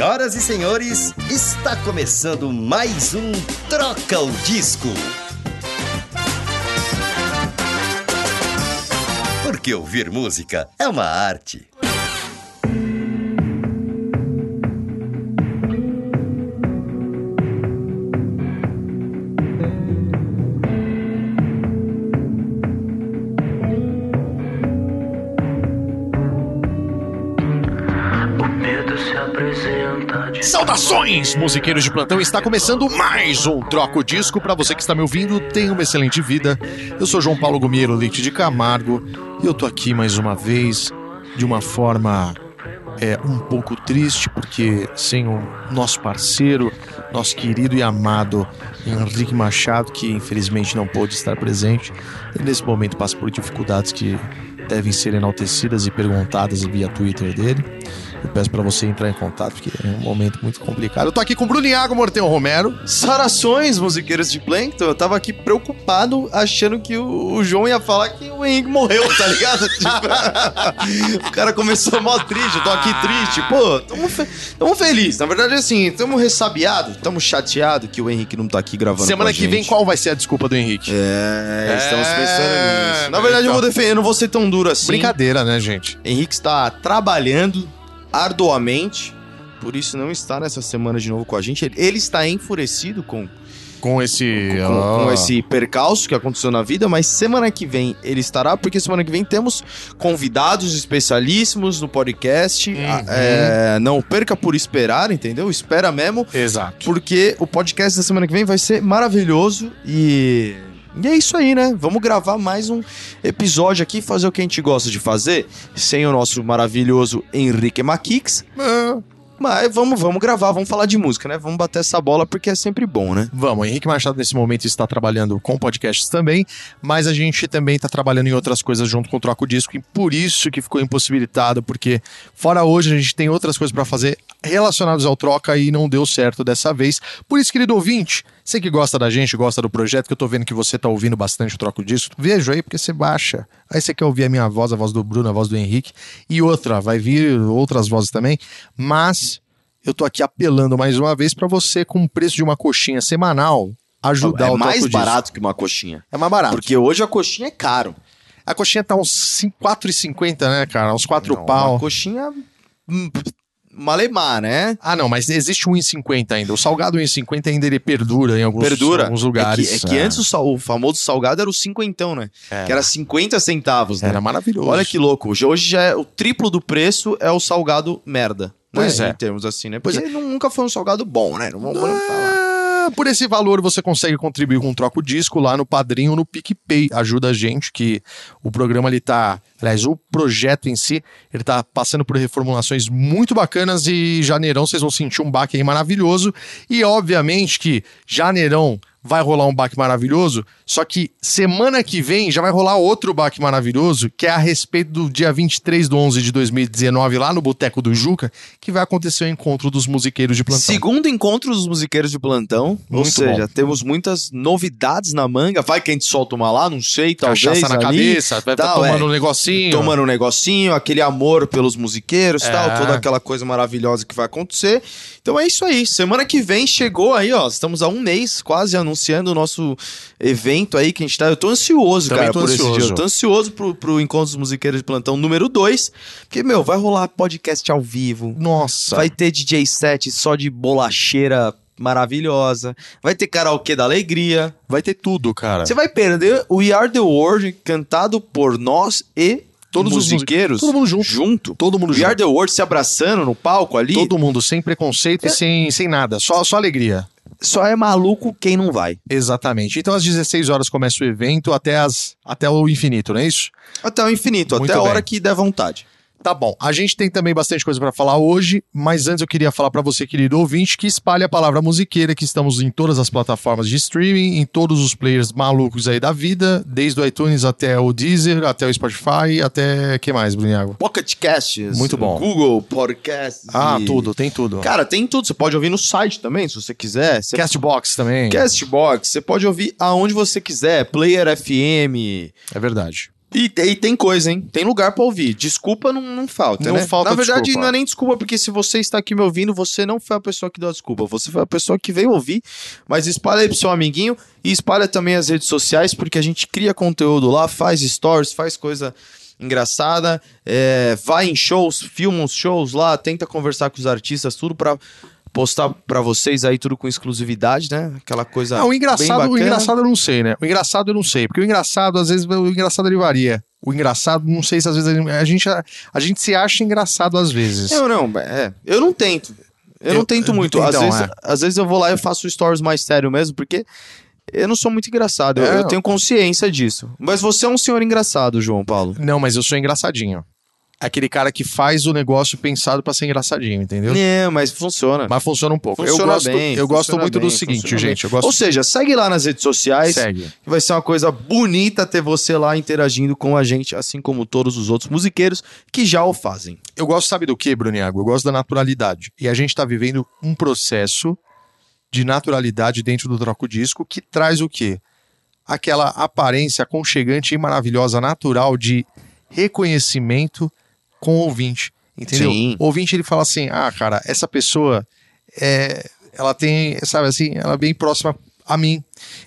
Senhoras e senhores, está começando mais um Troca o Disco. Porque ouvir música é uma arte. Saudações, musiqueiros de plantão! Está começando mais um Troco Disco. Para você que está me ouvindo, tenha uma excelente vida. Eu sou João Paulo Gumiero Leite de Camargo e eu tô aqui mais uma vez de uma forma é, um pouco triste, porque sem o nosso parceiro, nosso querido e amado Henrique Machado, que infelizmente não pôde estar presente, e nesse momento passa por dificuldades que devem ser enaltecidas e perguntadas via Twitter dele. Eu peço para você entrar em contato, porque é um momento muito complicado. Eu tô aqui com o Bruno Iago Morteu Romero. Sarações, musiqueiros de Plankton. Eu tava aqui preocupado, achando que o, o João ia falar que o Henrique morreu, tá ligado? Tipo, o cara começou mó triste, eu tô aqui triste. Pô, tamo, fe tamo feliz. Na verdade, assim, tamo ressabiado, tamo chateado que o Henrique não tá aqui gravando Semana que vem, gente. qual vai ser a desculpa do Henrique? É, estamos É, pensando nisso. Na verdade, eu vou defender, eu não vou ser tão duro assim. Brincadeira, né, gente? Henrique está trabalhando arduamente, por isso não está nessa semana de novo com a gente. Ele, está enfurecido com, Com esse. com, ó, com esse percalço que aconteceu na vida, mas semana que vem ele estará, porque semana que vem temos convidados especialíssimos no podcast. Uhum. Ah, é, não perca por esperar, entendeu? Espera mesmo, Exato. porque o podcast da semana que vem vai ser maravilhoso e. E é isso aí, né? Vamos gravar mais um episódio aqui, fazer o que a gente gosta de fazer, sem o nosso maravilhoso Henrique Maquix. Ah, Mas vamos, vamos gravar, vamos falar de música, né? Vamos bater essa bola porque é sempre bom, né? Vamos, Henrique Machado nesse momento está trabalhando com podcasts também, mas a gente também está trabalhando em outras coisas junto com o Troco Disco e por isso que ficou impossibilitado, porque fora hoje a gente tem outras coisas para fazer relacionadas ao Troca e não deu certo dessa vez. Por isso, querido ouvinte, você que gosta da gente, gosta do projeto, que eu tô vendo que você tá ouvindo bastante o Troco Disco, vejo aí porque você baixa. Aí você quer ouvir a minha voz, a voz do Bruno, a voz do Henrique e outra, vai vir outras vozes também, mas eu tô aqui apelando mais uma vez para você com o preço de uma coxinha semanal ajudar é o mais Troco Disco. barato que uma coxinha. É mais barato. Porque hoje a coxinha é caro. A coxinha tá uns cin- 4,50, né, cara? Uns 4 Não, pau. Uma coxinha hum, malemar, né? Ah, não, mas existe um 1,50 ainda. O salgado 1,50 ainda ele perdura em alguns, Perdura. alguns lugares. É que, é que antes o, sal- o famoso salgado era o cinquentão, né? É. Que era 50 centavos, né? Era maravilhoso. Olha que louco. Hoje- já é o triplo do preço é o salgado merda. Pois né? é. Em termos assim, né? Pois Porque ele nunca foi um salgado bom, né? Não vamos vamos falar. Por esse valor você consegue contribuir com um troco disco lá no Padrinho no PicPay. Ajuda a gente que o programa ele tá, aliás, o projeto em si, ele tá passando por reformulações muito bacanas e janeirão vocês vão sentir um baque aí maravilhoso. E obviamente que janeirão vai rolar um baque maravilhoso, só que semana que vem já vai rolar outro baque maravilhoso, que é a respeito do dia 23 de 11 de 2019 lá no Boteco do Juca, que vai acontecer o encontro dos musiqueiros de plantão. Segundo encontro dos musiqueiros de plantão, ou Muito seja, bom. temos muitas novidades na manga. Vai que a gente solta uma lá, não sei, talvez. Cachaça na ali, cabeça, vai tal, tomando é. um negocinho. Tomando um negocinho, aquele amor pelos musiqueiros, É. tal, toda aquela coisa maravilhosa que vai acontecer. Então é isso aí. Semana que vem chegou aí, ó. Estamos há um mês quase anunciando o nosso evento aí que a gente tá. Eu tô ansioso, Também cara, tô por ansioso. esse dia. Eu tô ansioso pro, pro Encontro dos Musiqueiros de Plantão número 2. Porque, meu, vai rolar podcast ao vivo. Nossa. Vai ter DJ set só de bolacheira maravilhosa. Vai ter karaokê da alegria. Vai ter tudo, cara. Você vai perder o We Are The World cantado por nós e Todos os musiqueiros. Todo mundo junto. Junto. Todo mundo We junto. Are The World se abraçando no palco ali. Todo mundo, sem preconceito e sem, sem nada. Só, só alegria. Só é maluco quem não vai. Exatamente. Então, às 16 horas começa o evento até, as, até o infinito, não é isso? Até o infinito, Muito até a bem. hora que der vontade. Tá bom. A gente tem também bastante coisa pra falar hoje, mas antes eu queria falar pra você, querido ouvinte, que espalhe a palavra musiqueira, que estamos em todas as plataformas de streaming, em todos os players malucos aí da vida, desde o iTunes até o Deezer, até o Spotify, até que mais, Bruniago? Pocket Casts. Muito bom. Google Podcasts. Ah, e- tudo, tem tudo. Cara, tem tudo. Você pode ouvir no site também, se você quiser. Você Castbox também. Castbox, você pode ouvir aonde você quiser. Player FM, É verdade. E, e tem coisa, hein? Tem lugar pra ouvir. Desculpa não, não falta, Não né? falta Na verdade, desculpa. não é nem desculpa, porque se você está aqui me ouvindo, você não foi a pessoa que deu a desculpa. Você foi a pessoa que veio ouvir. Mas espalha aí pro seu amiguinho e espalha também as redes sociais, porque a gente cria conteúdo lá, faz stories, faz coisa engraçada, é, vai em shows, filma uns shows lá, tenta conversar com os artistas, tudo pra postar pra vocês aí, tudo com exclusividade, né? Aquela coisa. Ah, o bem engraçado, o engraçado eu não sei, né? O engraçado eu não sei, porque o engraçado, às vezes, o engraçado ele varia. O engraçado, não sei se às vezes a gente, a, a gente se acha engraçado às vezes. Eu não, é, eu não tento. Eu, Eu- não tento muito. às, então, vezes, é. às vezes eu vou lá e faço stories mais sério mesmo, porque eu não sou muito engraçado. Eu, É. eu tenho consciência disso. Mas você é um senhor engraçado, João Paulo. Não, mas eu sou engraçadinho. Aquele cara que faz o negócio pensado pra ser engraçadinho, entendeu? É, mas funciona. Mas funciona um pouco. Funciona eu gosto, bem, eu gosto muito do bem, seguinte, funciona gente. Gosto. Ou seja, segue lá nas redes sociais. Segue. Que vai ser uma coisa bonita ter você lá interagindo com a gente, assim como todos os outros musiqueiros que já o fazem. Eu gosto, sabe do que, Bruniago? Eu gosto da naturalidade. E a gente tá vivendo um processo de naturalidade dentro do Troco Disco que traz o quê? Aquela aparência aconchegante e maravilhosa, natural de reconhecimento com o ouvinte. Entendeu? Sim. O ouvinte ele fala assim: ah, cara, essa pessoa é, ela tem, sabe assim, ela é bem próxima a mim.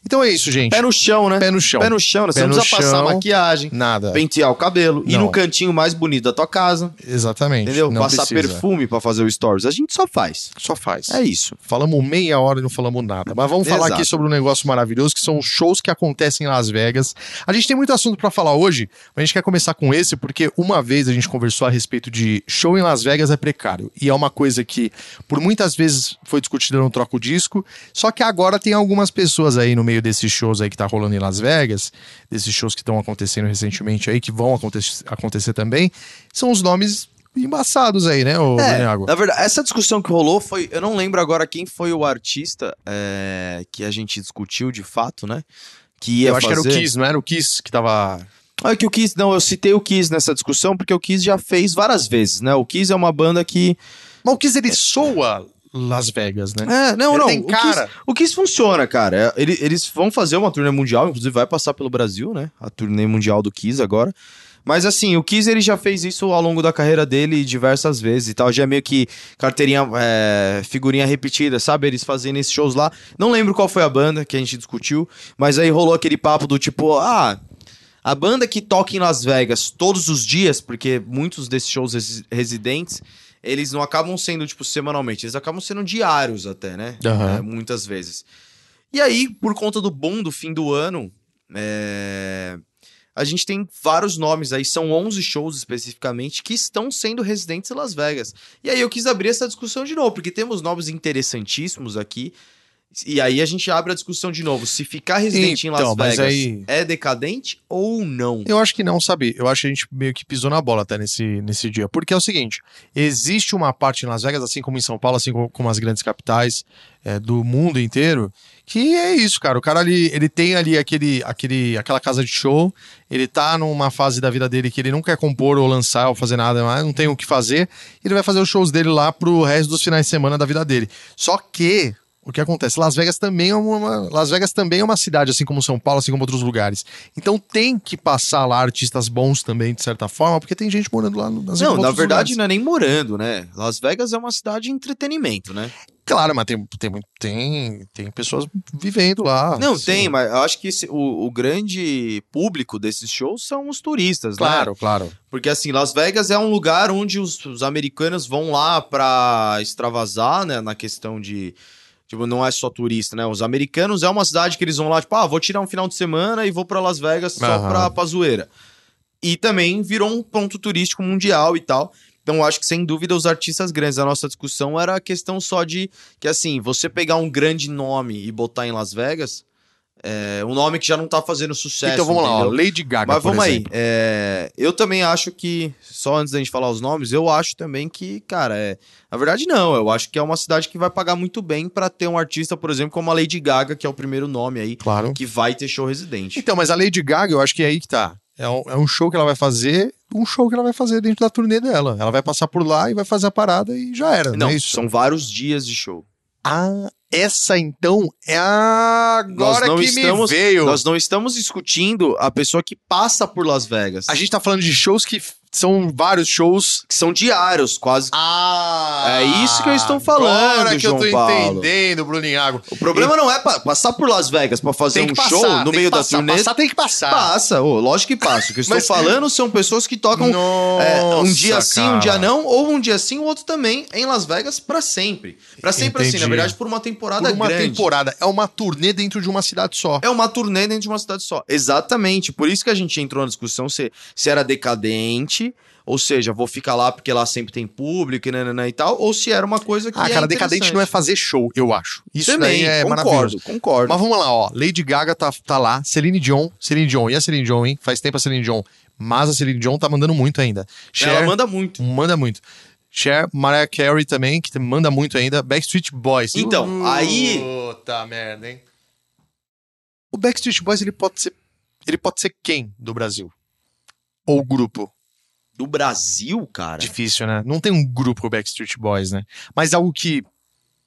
Então é isso, gente. Pé no chão, né? Pé no chão. Pé no chão, né? Você não precisa passar chão. maquiagem, Nada. pentear o cabelo, ir Não. no cantinho mais bonito da tua casa. Exatamente. Entendeu? Não Passar precisa. perfume pra fazer o stories. A gente só faz. Só faz. É isso. Falamos meia hora e não falamos nada. Mas vamos falar Exato. aqui sobre um negócio maravilhoso que são os shows que acontecem em Las Vegas. A gente tem muito assunto pra falar hoje, mas a gente quer começar com esse porque uma vez a gente conversou a respeito de show em Las Vegas é precário. E é uma coisa que por muitas vezes foi discutida no Troco Disco, só que agora tem algumas pessoas aí no meio desses shows aí que tá rolando em Las Vegas, desses shows que estão acontecendo recentemente aí, que vão acontecer, acontecer também, são os nomes embaçados aí, né, ô Bruniago? na verdade, essa discussão que rolou foi. Eu não lembro agora quem foi o artista é, que a gente discutiu de fato, né? Que ia Eu acho que era o fazer- Kiss, não era o Kiss que tava Ah, que o Kiss, não, eu citei o Kiss nessa discussão porque o Kiss já fez várias vezes, né? O Kiss é uma banda que. Mas o Kiss ele soa Las Vegas, né? É, não, Ele não. tem o cara. Kiss, o Kiss funciona, cara. É, ele- eles vão fazer uma turnê mundial, inclusive vai passar pelo Brasil, né? A turnê mundial do Kiss agora. Mas assim, o Kiss ele já fez isso ao longo da carreira dele diversas vezes e tal. Já é meio que carteirinha, é, figurinha repetida, sabe? Eles fazendo esses shows lá. Não lembro qual foi a banda que a gente discutiu, mas aí rolou aquele papo do tipo, ah, a banda que toca em Las Vegas todos os dias, porque muitos desses shows resi- residentes, eles não acabam sendo, tipo, semanalmente, eles acabam sendo diários até, né? Aham. É, muitas vezes. E aí, por conta do boom do fim do ano, é, a gente tem vários nomes aí, são 11 shows especificamente, que estão sendo residentes em Las Vegas. E aí eu quis abrir essa discussão de novo, porque temos nomes interessantíssimos aqui. E aí a gente abre a discussão de novo. Se ficar residente em Então, Las mas Vegas aí- é decadente ou não? Eu acho que não, sabe? Eu acho que a gente meio que pisou na bola até nesse, nesse dia. Porque é o seguinte: existe uma parte em Las Vegas, assim como em São Paulo, assim como, como as grandes capitais é, do mundo inteiro, que é isso, cara. O cara ali, ele tem ali aquele, aquele, aquela casa de show, ele tá numa fase da vida dele que ele não quer compor ou lançar ou fazer nada mais, não tem o que fazer, ele vai fazer os shows dele lá pro resto dos finais de semana da vida dele. Só que. O que acontece? Las Vegas também é uma Las Vegas também é uma cidade, assim como São Paulo, assim como outros lugares. Então tem que passar lá artistas bons também, de certa forma, porque tem gente morando lá nas Não, na verdade lugares. não é nem morando, né? Las Vegas é uma cidade de entretenimento, né? Claro, mas tem, tem, tem, tem pessoas vivendo lá. Não, assim. tem, mas eu acho que esse- o, o grande público desses shows são os turistas, né? Claro, claro. Porque assim, Las Vegas é um lugar onde os, os americanos vão lá pra extravasar, né? Na questão de. Tipo, não é só turista, né? Os americanos é uma cidade que eles vão lá, tipo, ah, vou tirar um final de semana e vou pra Las Vegas só Aham. pra, pra zoeira. E também virou um ponto turístico mundial e tal. Então, acho que, sem dúvida, os artistas grandes. A nossa discussão era a questão só de que, assim, você pegar um grande nome e botar em Las Vegas, é um nome que já não tá fazendo sucesso. então vamos lá, ó, entendeu? Lady Gaga. Mas vamos aí. é, eu também acho que, só antes da gente falar os nomes, eu acho também que, cara, é. Na verdade, não. Eu acho que é uma cidade que vai pagar muito bem pra ter um artista, por exemplo, como a Lady Gaga, que é o primeiro nome aí, Claro. que vai ter show residente. Então, mas a Lady Gaga, eu acho que é aí que tá. É um, é um show que ela vai fazer, um show que ela vai fazer dentro da turnê dela. Ela vai passar por lá e vai fazer a parada e já era, não, Não, é isso? são vários dias de show. Ah, essa então é a agora que estamos- me veio. Nós não estamos discutindo a pessoa que passa por Las Vegas. A gente tá falando de shows que são vários shows. Que são diários, quase. Ah! É isso que eu estou falando, Agora que eu tô João Paulo. entendendo, Bruninho Água. O problema não é pa- passar por Las Vegas pra fazer um passar, show no meio da passar, turnê. Passar tem que passar. Passa, ô, lógico que passa. O que eu estou Mas- falando são pessoas que tocam é, um Nossa, dia sim, um dia não, ou um dia sim, o outro também, em Las Vegas pra sempre. Pra sempre assim, Entendi. na verdade, por uma temporada Por uma grande. temporada. É uma turnê dentro de uma cidade só. É uma turnê dentro de uma cidade só. Exatamente. Por isso que a gente entrou na discussão se, se era decadente, ou seja, vou ficar lá porque lá sempre tem público e, nananã e tal, ou se era uma coisa que Ah, é cara, decadente não é fazer show, eu acho. Isso Também, daí é concordo, maravilhoso. concordo. Mas vamos lá, ó. Lady Gaga tá, tá lá, Celine Dion, Celine Dion. E a Celine Dion, hein? Faz tempo a Celine Dion. Mas a Celine Dion tá mandando muito ainda. Cher, Ela manda muito. manda muito. Cher, Mariah Carey também, que manda muito ainda. Backstreet Boys. Então, aí- Puta merda, hein? O Backstreet Boys, ele pode ser... Ele pode ser quem do Brasil? Ou grupo? Do Brasil, cara. Difícil, né? Não tem um grupo Backstreet Boys, né? Mas algo que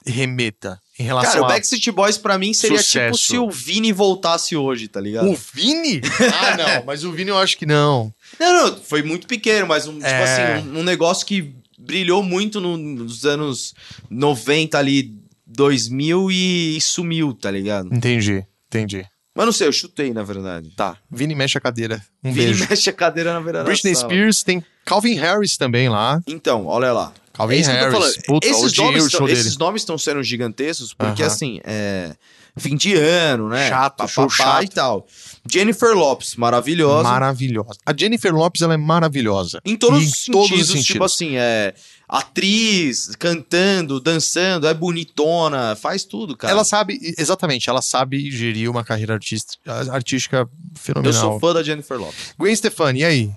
remeta em relação Cara, o a... Backstreet Boys pra mim seria Sucesso. tipo se o Vini voltasse hoje, tá ligado? O Vini? Ah, não. Mas o Vini eu acho que não. Não, não, foi muito pequeno, mas um, tipo É. assim, um, um negócio que brilhou muito no- nos anos 90 ali, 2000 e sumiu, tá ligado? Entendi, entendi. Mas não sei, eu chutei, na verdade. Tá. Vini mexe a cadeira. Um Vini beijo. mexe a cadeira na verdade. Britney Spears tem Calvin Harris também lá. Então, olha lá. Calvin É Harris. Puta, esses, nomes o show tão, dele. esses nomes estão sendo gigantescos porque, Aham. assim, é. Fim de ano, né? Chato, Papapá show chato. e tal. Jennifer Lopes, maravilhosa. Maravilhosa. A Jennifer Lopes, ela é maravilhosa. Em todos, E os, sentidos, tipo assim, é atriz, cantando, dançando, é bonitona, faz tudo, cara. Ela sabe, exatamente, ela sabe gerir uma carreira artista, artística Eu fenomenal. sou fã da Jennifer Lopes. Gwen Stefani, e aí?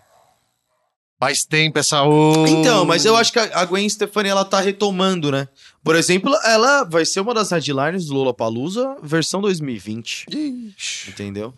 Faz tempo essa... Então, mas eu acho que a Gwen Stefani, ela tá retomando, né? Por exemplo, ela vai ser uma das headliners do Lollapalooza versão 2020, Ixi. entendeu?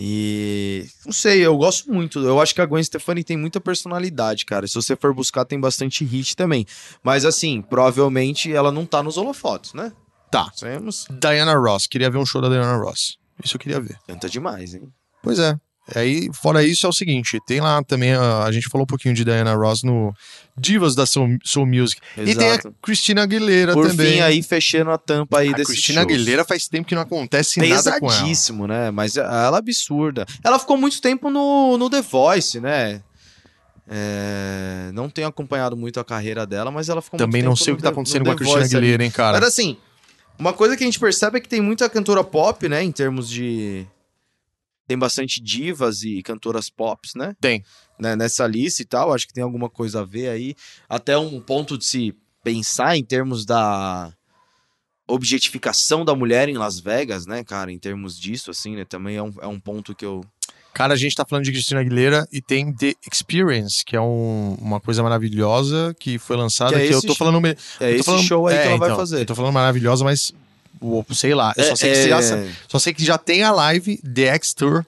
E não sei, eu gosto muito. Eu acho que a Gwen Stefani tem muita personalidade, cara. Se você for buscar, tem bastante hit também. Mas assim, provavelmente ela não tá nos holofotes, né? Tá. Temos. Diana Ross, queria ver um show da Diana Ross. Isso eu queria ver. Canta demais, hein? Pois é. Aí, fora isso, é o seguinte: tem lá também, a, a gente falou um pouquinho de Diana Ross no Divas da Soul, Soul Music. E tem a Exato. Christina Aguilera Por também. fim, aí fechando a tampa aí a desse Christina Aguilera faz tempo que não acontece nada com ela. Pesadíssimo, né? Mas ela é absurda. Ela ficou muito tempo no, no The Voice, né? É, não tenho acompanhado muito a carreira dela, mas ela ficou Também não sei o que tá acontecendo com a Christina Voice ali. Aguilera, hein, cara. Mas assim, uma coisa que a gente percebe é que tem muita cantora pop, né? Em termos de. Tem bastante divas e cantoras pop, né? Tem. Né, Nessa lista e tal. Acho que tem alguma coisa a ver aí. Até um ponto de se pensar em termos da objetificação da mulher em Las Vegas, né, cara? Em termos disso, assim, né? Também é um, é um ponto que eu. Cara, a gente tá falando de Christina Aguilera e tem The Experience, que é um- uma coisa maravilhosa que foi lançada. Que é Que, eu tô falando. É eu tô esse falando- show aí é, que ela vai então, fazer. Eu tô falando maravilhosa, mas. O- Sei lá. Eu só sei, que É, já, é, só sei que já tem a live The X Tour,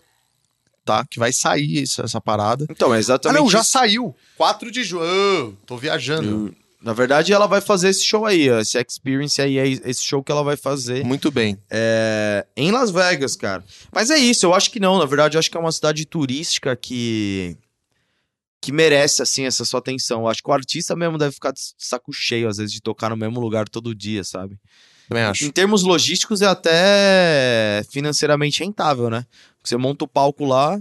tá? Que vai sair essa, essa parada. Então, é Ah, exatamente. não, já isso. saiu. 4 de junho. Tô viajando. Na verdade, ela vai fazer esse show aí, esse Experience aí, é esse show que ela vai fazer Muito bem. é, em Las Vegas, cara. Mas é isso, eu acho que não. Na verdade, eu acho que é uma cidade turística que que merece assim essa sua atenção. Eu acho que o artista mesmo deve ficar de saco cheio às vezes de tocar no mesmo lugar todo dia, sabe? Também acho. Em termos logísticos é até financeiramente rentável, né? Você monta o palco lá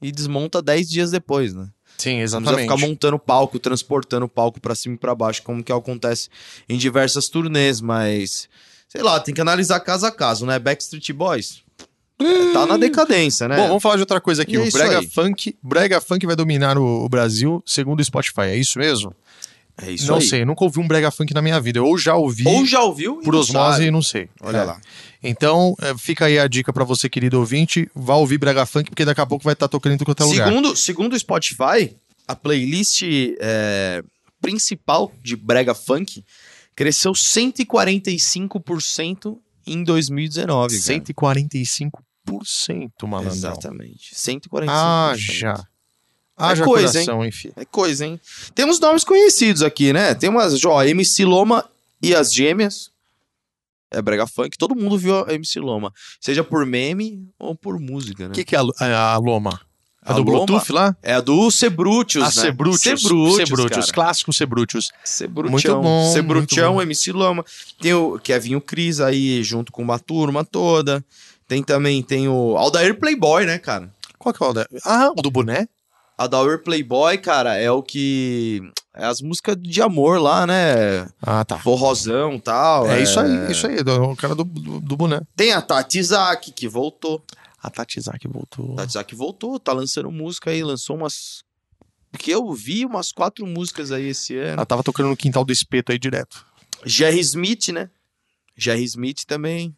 e desmonta 10 dias depois, né? Sim, Não precisa exatamente. ficar montando palco, transportando palco pra cima e pra baixo, como que acontece em diversas turnês, mas sei lá, tem que analisar caso a caso, né? Backstreet Boys tá na decadência, né? Bom, vamos falar de outra coisa aqui. E é o Brega aí. Funk, Brega Funk vai dominar o, o Brasil, segundo o Spotify. É isso mesmo? É isso não aí. sei, nunca ouvi um Brega Funk na minha vida. Eu ou já ouvi Ou já ouviu e por não osmose sabe. e não sei. Olha É. lá. Então, é, fica aí a dica pra você, querido ouvinte. Vá ouvir Brega Funk, porque daqui a pouco vai estar tocando em quanto é lugar. Segundo, segundo o Spotify, a playlist é, principal de brega funk cresceu 145% em 2019, cara. 145%, malandrão. Exatamente. 145%. Ah, já. Haja coisa, coração, enfim. É coisa, hein? Temos nomes conhecidos aqui, né? Tem umas, ó, MC Loma e as Gêmeas. é brega funk. Todo mundo viu a MC Loma, seja por meme ou por música, né? O que, que é a, a, a Loma? A, A do Loma? Bluetooth lá? É a do Cebrutius, A né? Cebrutius. Cebrutius, Cebrutius, clássico Cebrutius. Cebrutião. Muito bom, Cebrutião. MC Loma. Tem o Kevinho Cris aí, junto com uma turma toda. Tem também, tem o Aldair Playboy, né, cara? Qual que é o da... Ah, o do boné? Aldair Playboy, cara, é o que... É as músicas de amor lá, né? Ah, tá. Forrozão e tal. É, isso aí, isso aí, o cara do, do, do boné. Tem a Tati Zaki, que voltou. A Tati Zaki voltou. Tati Zaki voltou, tá lançando música aí, lançou umas... Que eu vi umas quatro músicas aí esse ano. Ela tava tocando no quintal do espeto aí direto. Jerry Smith, né? Jerry Smith também.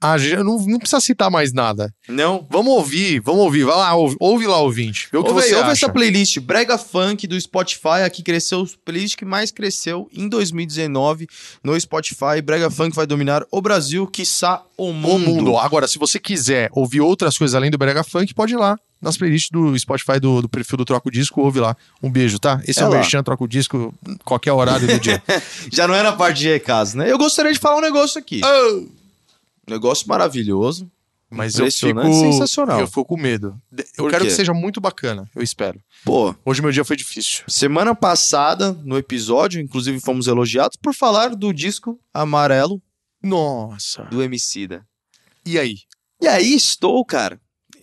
Ah, já não, não precisa citar mais nada. Não? Vamos ouvir, vamos ouvir. Vai lá, ouve, ouve lá, ouvinte. Vê o que ouve, você ouve acha. essa playlist, Brega Funk do Spotify, aqui cresceu, playlist que mais cresceu em 2019 no Spotify. Brega Funk vai dominar o Brasil, quiçá o O mundo. mundo. Agora, se você quiser ouvir outras coisas além do Brega Funk, pode ir lá nas playlists do Spotify do, do perfil do Troco Disco, ouve lá. Um beijo, tá? Esse é, É o. Merchan Troco Disco, qualquer horário do dia. Já não era parte de recados, né? Eu gostaria de falar um negócio aqui. Um negócio maravilhoso. Mas eu fico. Sensacional. Eu fico com medo. Eu Por quero quê? que seja muito bacana, eu espero. Pô, Hoje meu dia foi difícil. semana passada, no episódio, inclusive fomos elogiados por falar do disco Amarelo Nossa. do Emicida. E aí? E aí estou, cara.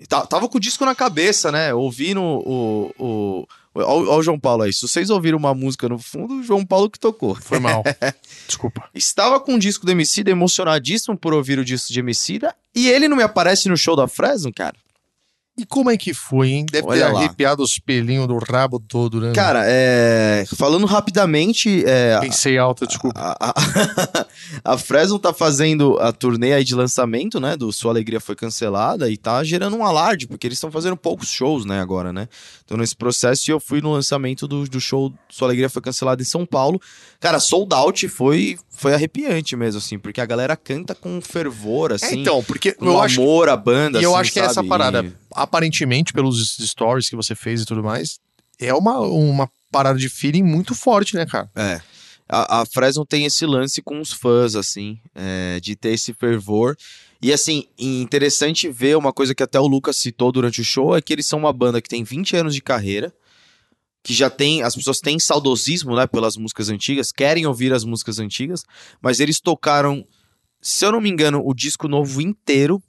Ta- Tava com o disco na cabeça, né? Ouvindo o, o Olha o João Paulo aí. Se vocês ouviram uma música no fundo, o João Paulo que tocou. Foi mal. Desculpa. Estava com o disco do Emicida, emocionadíssimo por ouvir o disco de Emicida. E ele não me aparece no show da Fresno, cara? E como é que foi, hein? Deve Olha ter lá. arrepiado os pelinhos do rabo todo, né? Cara, é... falando rapidamente, é... Pensei alto, desculpa. A, a, a Fresno tá fazendo a turnê aí de lançamento, né? Do Sua Alegria Foi Cancelada e tá gerando um alarde, porque eles estão fazendo poucos shows, né, agora, né? Então, nesse processo, eu fui no lançamento do, do show Sua Alegria Foi Cancelada em São Paulo. Cara, sold out foi, foi arrepiante mesmo, assim, porque a galera canta com fervor, É, assim. então, porque com eu acho, amor à banda, e eu assim, acho que é essa sabe? parada, E- aparentemente, pelos stories que você fez e tudo mais, é uma, uma parada de feeling muito forte, né, cara? É. A, a Fresno tem esse lance com os fãs, assim, é, de ter esse fervor. E, assim, interessante ver uma coisa que até o Lucas citou durante o show, é que eles são uma banda que tem 20 anos de carreira, que já tem, as pessoas têm saudosismo, né, pelas músicas antigas, querem ouvir as músicas antigas, mas eles tocaram, se eu não me engano, o disco novo inteiro,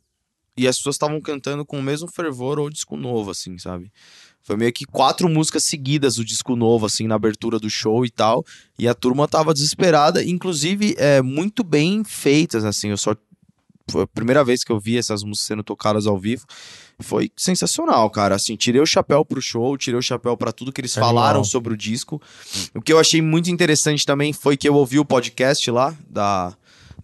e as pessoas estavam cantando com o mesmo fervor o disco novo, assim, sabe? Foi meio que quatro músicas seguidas do disco novo, assim, na abertura do show e tal. E a turma tava desesperada, inclusive é, muito bem feitas, assim. Eu só. Foi a primeira vez que eu vi essas músicas sendo tocadas ao vivo. Foi sensacional, cara. Assim, tirei o chapéu pro show, tirei o chapéu pra tudo que eles Animal. falaram sobre o disco. O que eu achei muito interessante também foi que eu ouvi o podcast lá da,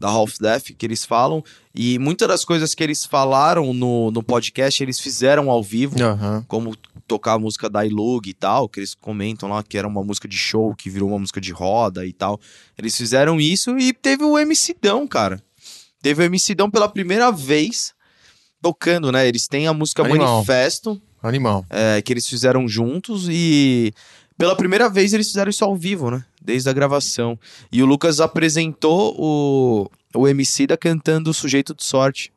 da Half Death, que eles falam. E muitas das coisas que eles falaram no, no podcast, eles fizeram ao vivo Aham. como tocar a música da Ilug e tal, que eles comentam lá que era uma música de show, que virou uma música de roda e tal. Eles fizeram isso e teve o MCdão, cara. Teve o MCdão pela primeira vez tocando, né? Eles têm a música Animal. Manifesto, Animal. é, que eles fizeram juntos e pela primeira vez eles fizeram isso ao vivo, né? Desde a gravação. E o Lucas apresentou o, o Emicida cantando o Sujeito de Sorte.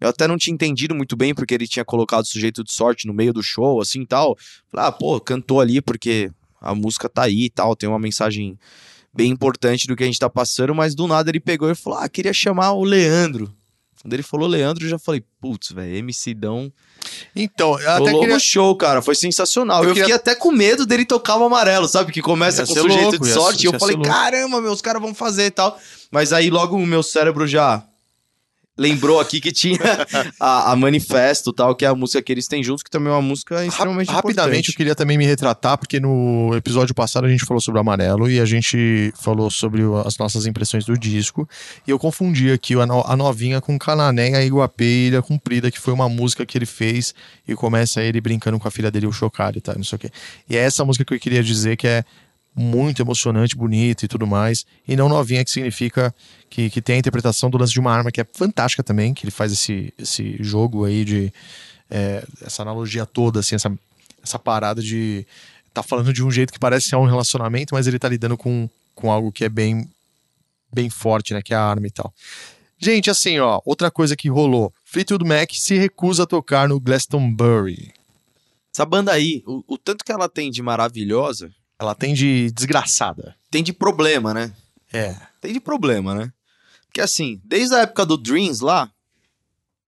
Eu até não tinha entendido muito bem porque ele tinha colocado o Sujeito de Sorte no meio do show, assim e tal. Falei, ah, pô, cantou ali porque a música tá aí e tal, tem uma mensagem bem importante do que a gente tá passando, mas do nada ele pegou e falou, ah, queria chamar o Leandro. Quando ele falou Leandro, eu já falei, putz, velho, MCdão Então, eu até queria... no show, cara. Foi sensacional. Eu Eu, queria- fiquei até com medo dele tocar o amarelo, sabe? Que começa Ia com o sujeito louco, de ia sorte. ser- E eu ia falei, caramba, meu, os caras vão fazer e tal. Mas aí logo o meu cérebro já lembrou aqui que tinha a, a Manifesto tal, que é a música que eles têm juntos, que também é uma música extremamente Rap- Rapidamente, eu importante. queria também me retratar, porque no episódio passado a gente falou sobre o amarelo e a gente falou sobre as nossas impressões do disco. E eu confundi aqui a, no- a novinha com Canané, a e Ilha Comprida, que foi uma música que ele fez e começa ele brincando com a filha dele, o Chocalho, tá? Não sei o quê. E é essa música que eu queria dizer que é muito emocionante, bonita e tudo mais. E não novinha, que significa que, que tem a interpretação do lance de uma arma, que é fantástica também, que ele faz esse, esse jogo aí de. é, essa analogia toda, assim, essa, essa parada de. Tá falando de um jeito que parece ser um relacionamento, mas ele tá lidando com, com algo que é bem bem forte, né? Que é a arma e tal. Gente, assim, ó, outra coisa que rolou. Fleetwood Mac se recusa a tocar no Glastonbury. Essa banda aí, o, o tanto que ela tem de maravilhosa, Ela tem de desgraçada. tem de problema, né? É. Tem de problema, né? Porque assim, desde a época do Dreams lá,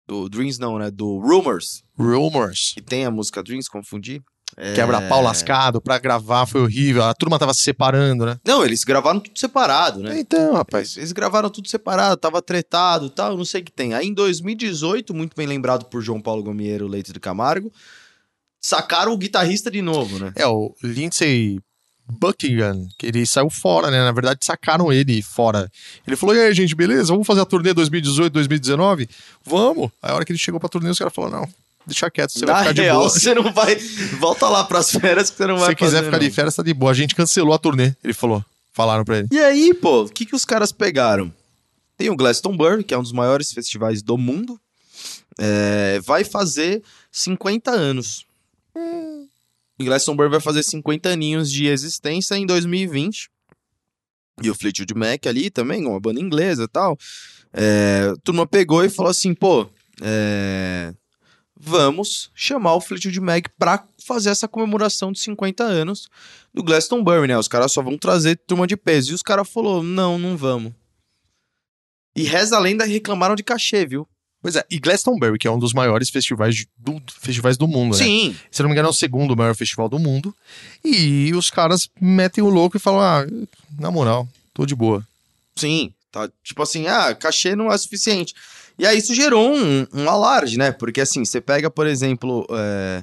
do Dreams não, né? Do Rumors, Rumors. que tem a música Dreams, confundi. É... Quebra-pau lascado pra gravar, foi horrível. A turma tava se separando, né? Não, eles gravaram tudo separado, né? Então, rapaz. Eles, eles gravaram tudo separado, tava tretado e tal, não sei o que tem. Aí em 2018, muito bem lembrado por João Paulo Gomiero Leite de Camargo, sacaram o guitarrista de novo, né? É, o Lindsay Buckingham, que ele saiu fora, né? Na verdade, sacaram ele fora. Ele falou: e aí, gente, beleza? Vamos fazer a turnê 2018, 2019? Vamos. Aí a hora que ele chegou pra turnê, os caras falaram: não, deixa quieto, você vai Na ficar de real, boa. você não vai. Volta lá pras férias que você não Se vai você quiser ficar não. de férias, tá de boa. A gente cancelou a turnê, ele falou. Falaram pra ele. E aí, pô, o que, que os caras pegaram? Tem o Glastonbury, que é um dos maiores festivais do mundo. É, vai fazer 50 anos. E Glastonbury vai fazer 50 aninhos de existência em 2020. E o Fleetwood Mac ali também, uma banda inglesa e tal. É, a turma pegou e falou assim, pô, é, vamos chamar o Fleetwood Mac pra fazer essa comemoração de 50 anos do Glastonbury, né? Os caras só vão trazer turma de peso. E os caras falaram, não, não vamos. E reza a lenda reclamaram de cachê, viu? Pois é, e Glastonbury, que é um dos maiores festivais, de- do, festivais do mundo, né? Sim. Se não me engano, é o segundo maior festival do mundo. E os caras metem o louco e falam: ah, na moral, tô de boa. Sim, tá tipo assim, ah, cachê não é suficiente. E aí isso gerou um, um alarde, né? Porque assim, você pega, por exemplo, é,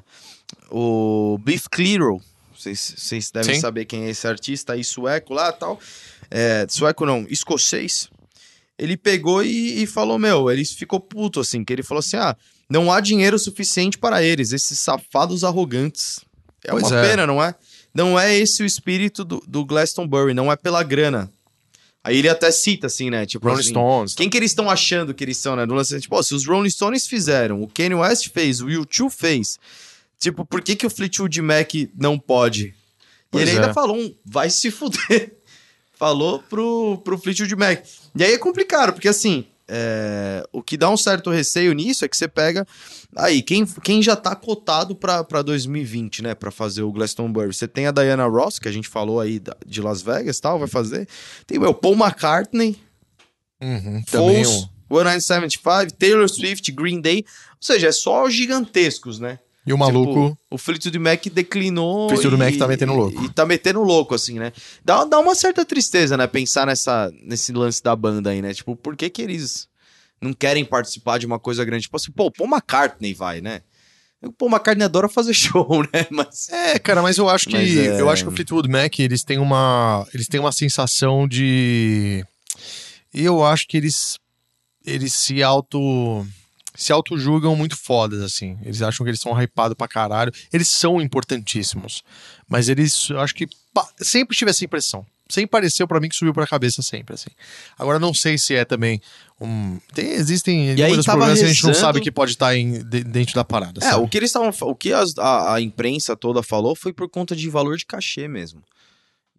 o Beef Clearo, vocês, devem Sim. saber quem é esse artista aí, sueco lá e tal. É, sueco não, escocês. Ele pegou e, e falou, meu, ele ficou puto, assim, que ele falou assim, ah, não há dinheiro suficiente para eles, esses safados arrogantes. É Pois uma é. pena, não é? Não é esse o espírito do, do Glastonbury, não é pela grana. Aí ele até cita, assim, né? Tipo, Rolling assim, Stones. quem que eles estão achando que eles são, né? No lance, tipo, ó, se os Rolling Stones fizeram, o Kanye West fez, o U2 fez, tipo, por que que o Fleetwood Mac não pode? E Pois ele é. ainda falou um, vai se fuder. Falou pro, pro Fleetwood Mac. E aí é complicado, porque assim, é, o que dá um certo receio nisso é que você pega. Aí, quem, quem já tá cotado pra, pra 2020, né? Pra fazer o Glastonbury? Você tem a Diana Ross, que a gente falou aí da- de Las Vegas tal, vai fazer. Tem o Paul McCartney, Uhum, Foles, o... 1975, Taylor Swift, Green Day. Ou seja, é só gigantescos, né? E o maluco. Tipo, o Fleetwood Mac declinou. Fleetwood e- Mac tá metendo louco. E tá metendo louco, assim, né? Dá, dá uma certa tristeza, né? Pensar nessa, nesse lance da banda aí, né? Tipo, por que que eles não querem participar de uma coisa grande? Tipo assim, pô, o Paul McCartney vai, né? O Paul McCartney adora fazer show, né? Mas. É, cara, mas eu acho que é- eu acho que o Fleetwood Mac eles têm uma eles têm uma sensação de eu acho que eles eles se auto se auto julgam muito fodas assim. Eles acham que eles são hypados pra caralho. Eles são importantíssimos, mas eles eu acho que sempre tive essa impressão. Sempre pareceu pra mim que subiu pra cabeça sempre assim. Agora não sei se é também um tem existem E aí tava problemas que a gente não rezando- sabe que pode estar em, de- dentro da parada, É, sabe? o que eles estavam. O que as- a, a imprensa toda falou foi por conta de valor de cachê mesmo.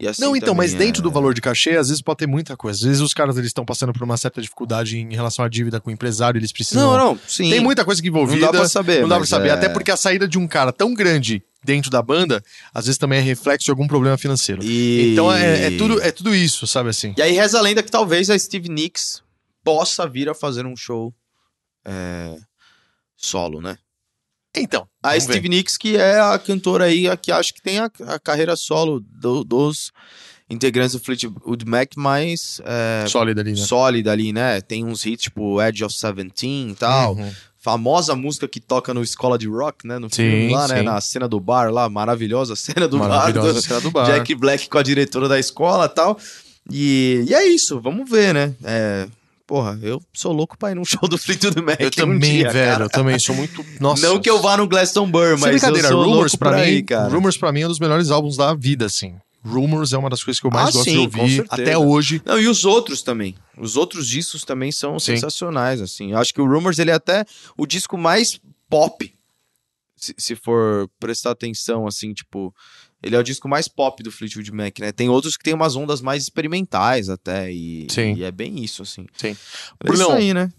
Assim Não, então, mas dentro é- do valor de cachê, às vezes pode ter muita coisa. Às vezes os caras eles estão passando por uma certa dificuldade em relação à dívida com o empresário, eles precisam. Não, não, sim. Tem muita coisa que envolvida. Não dá pra saber. Não dá pra saber. é- Até porque a saída de um cara tão grande dentro da banda, às vezes também é reflexo de algum problema financeiro. E... Então é, é tudo, é tudo isso, sabe assim? E aí reza a lenda que talvez a Steve Nicks possa vir a fazer um show é, solo, né? Então. A Steve ver. Nicks, que é a cantora aí, a que acho que tem a, a carreira solo do- dos integrantes do Fleetwood Mac mais é, Sólida ali, né? sólida ali, né? Tem uns hits tipo Edge of Seventeen e tal. Uhum. Famosa música que toca no Escola de Rock, né? No filme Sim, lá, né? sim. Na cena do bar lá, maravilhosa cena do bar. Maravilhosa do- cena do bar. Jack Black com a diretora da escola e tal. E, e é isso, vamos ver, né? É, porra, eu sou louco pra ir num show do Fleetwood Mac. Eu um também, dia, velho. cara. Eu também sou muito. Nossa. Não que eu vá no Glastonbury, Sem mas brincadeira, eu sou Rumors pra, pra mim, ir, cara. Rumors pra mim é um dos melhores álbuns da vida, assim. Rumors é uma das coisas que eu mais Ah, gosto sim, de ouvir até hoje. Não, e os outros também. Os outros discos também são Sim. sensacionais, assim. Eu acho que o Rumors, ele é até o disco mais pop, se, se for prestar atenção, assim, tipo... Ele é o disco mais pop do Fleetwood Mac, né? Tem outros que tem umas ondas mais experimentais até, e, Sim. e é bem isso, assim. Sim. É isso Brunão, aí, né?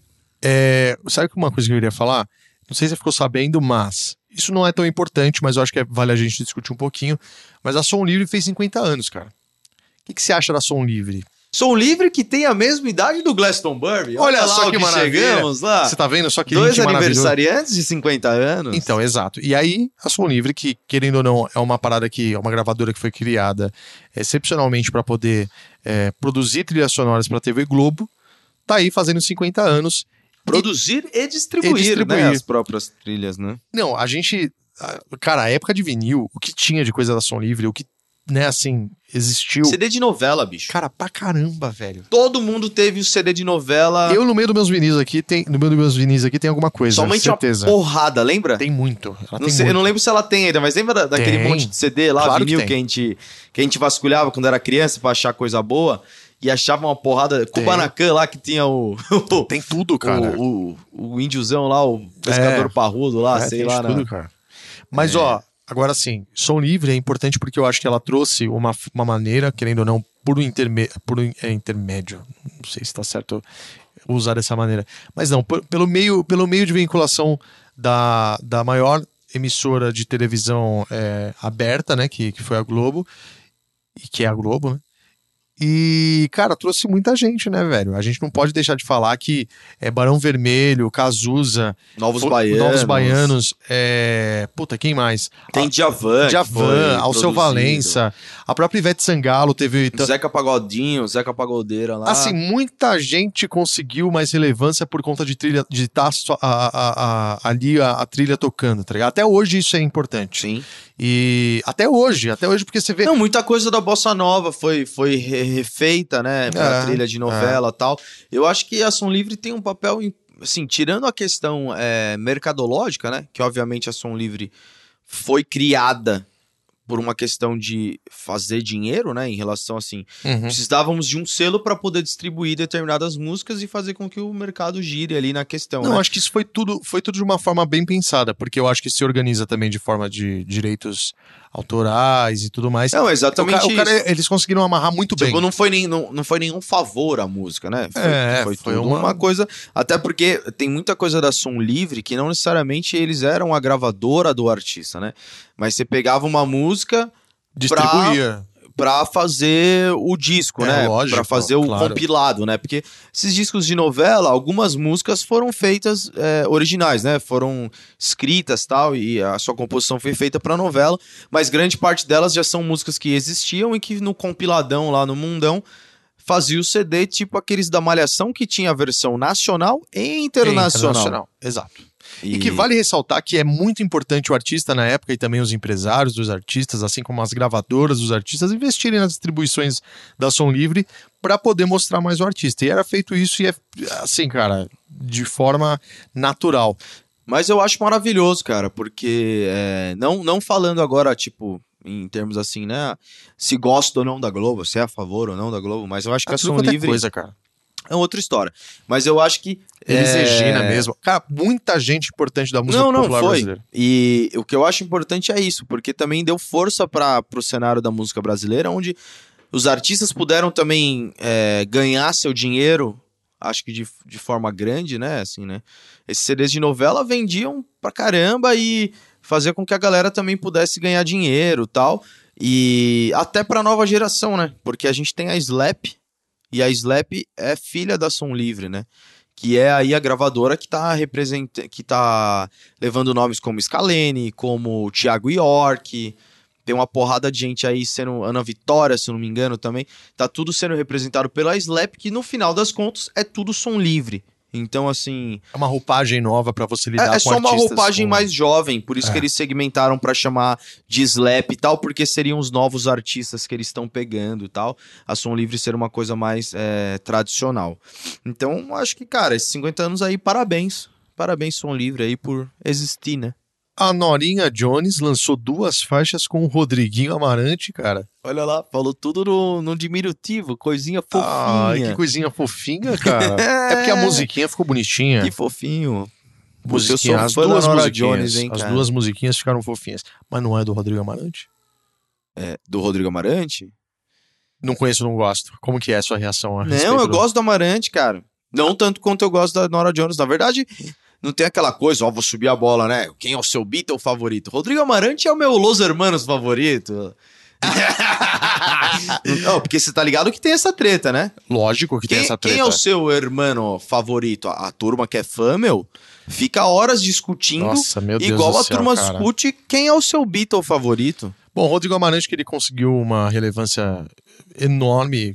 É, sabe uma coisa que eu queria falar? Não sei se você ficou sabendo, mas isso não é tão importante, mas eu acho que é- vale a gente discutir um pouquinho. Mas a Som Livre fez 50 anos, cara. O que, que você acha da Som Livre? Som Livre que tem a mesma idade do Glastonbury. Olha lá só que maravilha. chegamos lá. Você tá vendo só que Dois aniversariantes de 50 anos. Então, exato. E aí, a Som Livre, que querendo ou não, é uma parada que é uma gravadora que foi criada excepcionalmente para poder é, produzir trilhas sonoras para TV Globo, tá aí fazendo 50 anos. Produzir e distribuir, E distribuir. né, as próprias trilhas, né? Não, a gente. Cara, a época de vinil, o que tinha de coisa da Som Livre, o que, né, assim, existiu. CD de novela, bicho. Cara, pra caramba, velho. Todo mundo teve o CD de novela. Eu, no meio dos meus vinis aqui, tem, no meio dos meus vinis aqui, tem alguma coisa. somente certeza. uma porrada, lembra? Tem muito. Não tem sei, eu muito. não lembro se ela tem ainda, mas lembra da- daquele Tem. monte de CD lá, Claro que vinil, tem. que, a gente, que a gente vasculhava quando era criança pra achar coisa boa e achava uma porrada. Kubanacan lá que tinha o. o Tem tudo, cara. O, o, o índiozão lá, o pescador É. parrudo lá, É, sei tem lá. de né? tudo, cara. Mas, ó, agora sim, som livre é importante porque eu acho que ela trouxe uma, uma maneira, querendo ou não, por um, interme, por um é, intermédio. Não sei se tá certo usar dessa maneira. Mas não, por- pelo, meio, pelo meio de vinculação da, da maior emissora de televisão é, aberta, né? Que, que foi a Globo. E que é a Globo, né? E, cara, trouxe muita gente, né, velho? A gente não pode deixar de falar que é Barão Vermelho, Cazuza, Novos o- Baianos. Novos Baianos, é... puta, quem mais? Tem Djavan. que Javan, foi Alceu. Valença, a própria Ivete Sangalo teve... Zeca Pagodinho, Zeca Pagodeira lá. Assim, muita gente conseguiu mais relevância por conta de trilha, de estar ali a, a trilha tocando, tá ligado? Até hoje isso é importante. Sim. E até hoje, até hoje, porque você vê. Não, muita coisa da Bossa Nova foi, foi re- refeita, né? Pra É, trilha de novela e tal. Eu acho que a Som Livre tem um papel, em- assim, tirando a questão é, mercadológica, né? Que obviamente a Som Livre foi criada por uma questão de fazer dinheiro, né? Em relação, assim, Uhum. precisávamos de um selo para poder distribuir determinadas músicas e fazer com que o mercado gire ali na questão, Não, né? acho que isso foi tudo, foi tudo de uma forma bem pensada, porque eu acho que se organiza também de forma de direitos autorais e tudo mais. Não, O exatamente ca- o cara- eles conseguiram amarrar muito bem. Tipo, não foi, nem, não, não foi nenhum favor à música, né? Foi, É, foi, foi tudo uma- uma... coisa. Até porque tem muita coisa da som livre que não necessariamente eles eram a gravadora do artista, né? Mas você pegava uma música Distribuía. pra fazer o disco, É, né? lógico, Pra fazer o claro. compilado, né? Porque esses discos de novela, algumas músicas foram feitas é, originais, né? Foram escritas tal, e a sua composição foi feita pra novela, mas grande parte delas já são músicas que existiam e que no compiladão lá no mundão fazia o CD tipo aqueles da Malhação que tinha a versão nacional e internacional. Exato. E... que vale ressaltar que é muito importante o artista na época e também os empresários dos artistas, assim como as gravadoras dos artistas, investirem nas distribuições da Som Livre para poder mostrar mais o artista. E era feito isso e é assim, cara, de forma natural. Mas eu acho maravilhoso, cara, porque é, não, não falando agora, tipo, em termos assim, né? Se gosta ou não da Globo, se é a favor ou não da Globo, mas eu acho que a tudo Som é Livre coisa, cara. É outra história. Mas eu acho que. Eles é... Regina mesmo. Cara, muita gente importante da música Não, não, popular foi. brasileira. E o que eu acho importante é isso, porque também deu força para o cenário da música brasileira, onde os artistas puderam também é, ganhar seu dinheiro, acho que de, de forma grande, né? Assim, né? Esses CDs de novela vendiam pra caramba e fazia com que a galera também pudesse ganhar dinheiro tal. E até pra nova geração, né? Porque a gente tem a Slap, e a Slap é filha da Som Livre, né? Que é aí a gravadora que tá representando, que tá levando nomes como Scalene, como Thiago York, tem uma porrada de gente aí sendo Ana Vitória, se não me engano, também. Tá tudo sendo representado pela Slap, que no final das contas é tudo som livre. Então, assim, É uma roupagem nova para você lidar é, com é só uma roupagem com- mais jovem, por isso É. que eles segmentaram pra chamar de slap e tal, porque seriam os novos artistas que eles estão pegando e tal. A Som Livre ser uma coisa mais é, tradicional. Então, acho que, cara, esses 50 anos aí, parabéns. Parabéns, Som Livre aí, por existir, né? A Norinha Jones lançou duas faixas com o Rodriguinho Amarante, cara. Olha lá, falou tudo no, no diminutivo, coisinha fofinha. que coisinha fofinha, cara. é porque a musiquinha ficou bonitinha. Que fofinho. musiquinha, as duas musiquinhas, Jones, hein, as cara. duas musiquinhas ficaram fofinhas. Mas não é do Rodrigo Amarante? É, do Rodrigo Amarante? Não conheço, não gosto. Como que é a sua reação a Não, eu do- gosto do Amarante, cara. Não tanto quanto eu gosto da Nora Jones. Na verdade, não tem aquela coisa, ó, vou subir a bola, né? Quem é o seu Beatle favorito? Rodrigo Amarante é o meu Los Hermanos favorito. não, porque você tá ligado que tem essa treta, né? Lógico que tem Quem, essa quem treta. é o seu hermano favorito? A, a turma que é fã, meu, fica horas discutindo, Nossa, meu Deus igual a céu, turma cara. discute quem é o seu Beatle favorito. Bom, Rodrigo Amarante que ele conseguiu uma relevância enorme.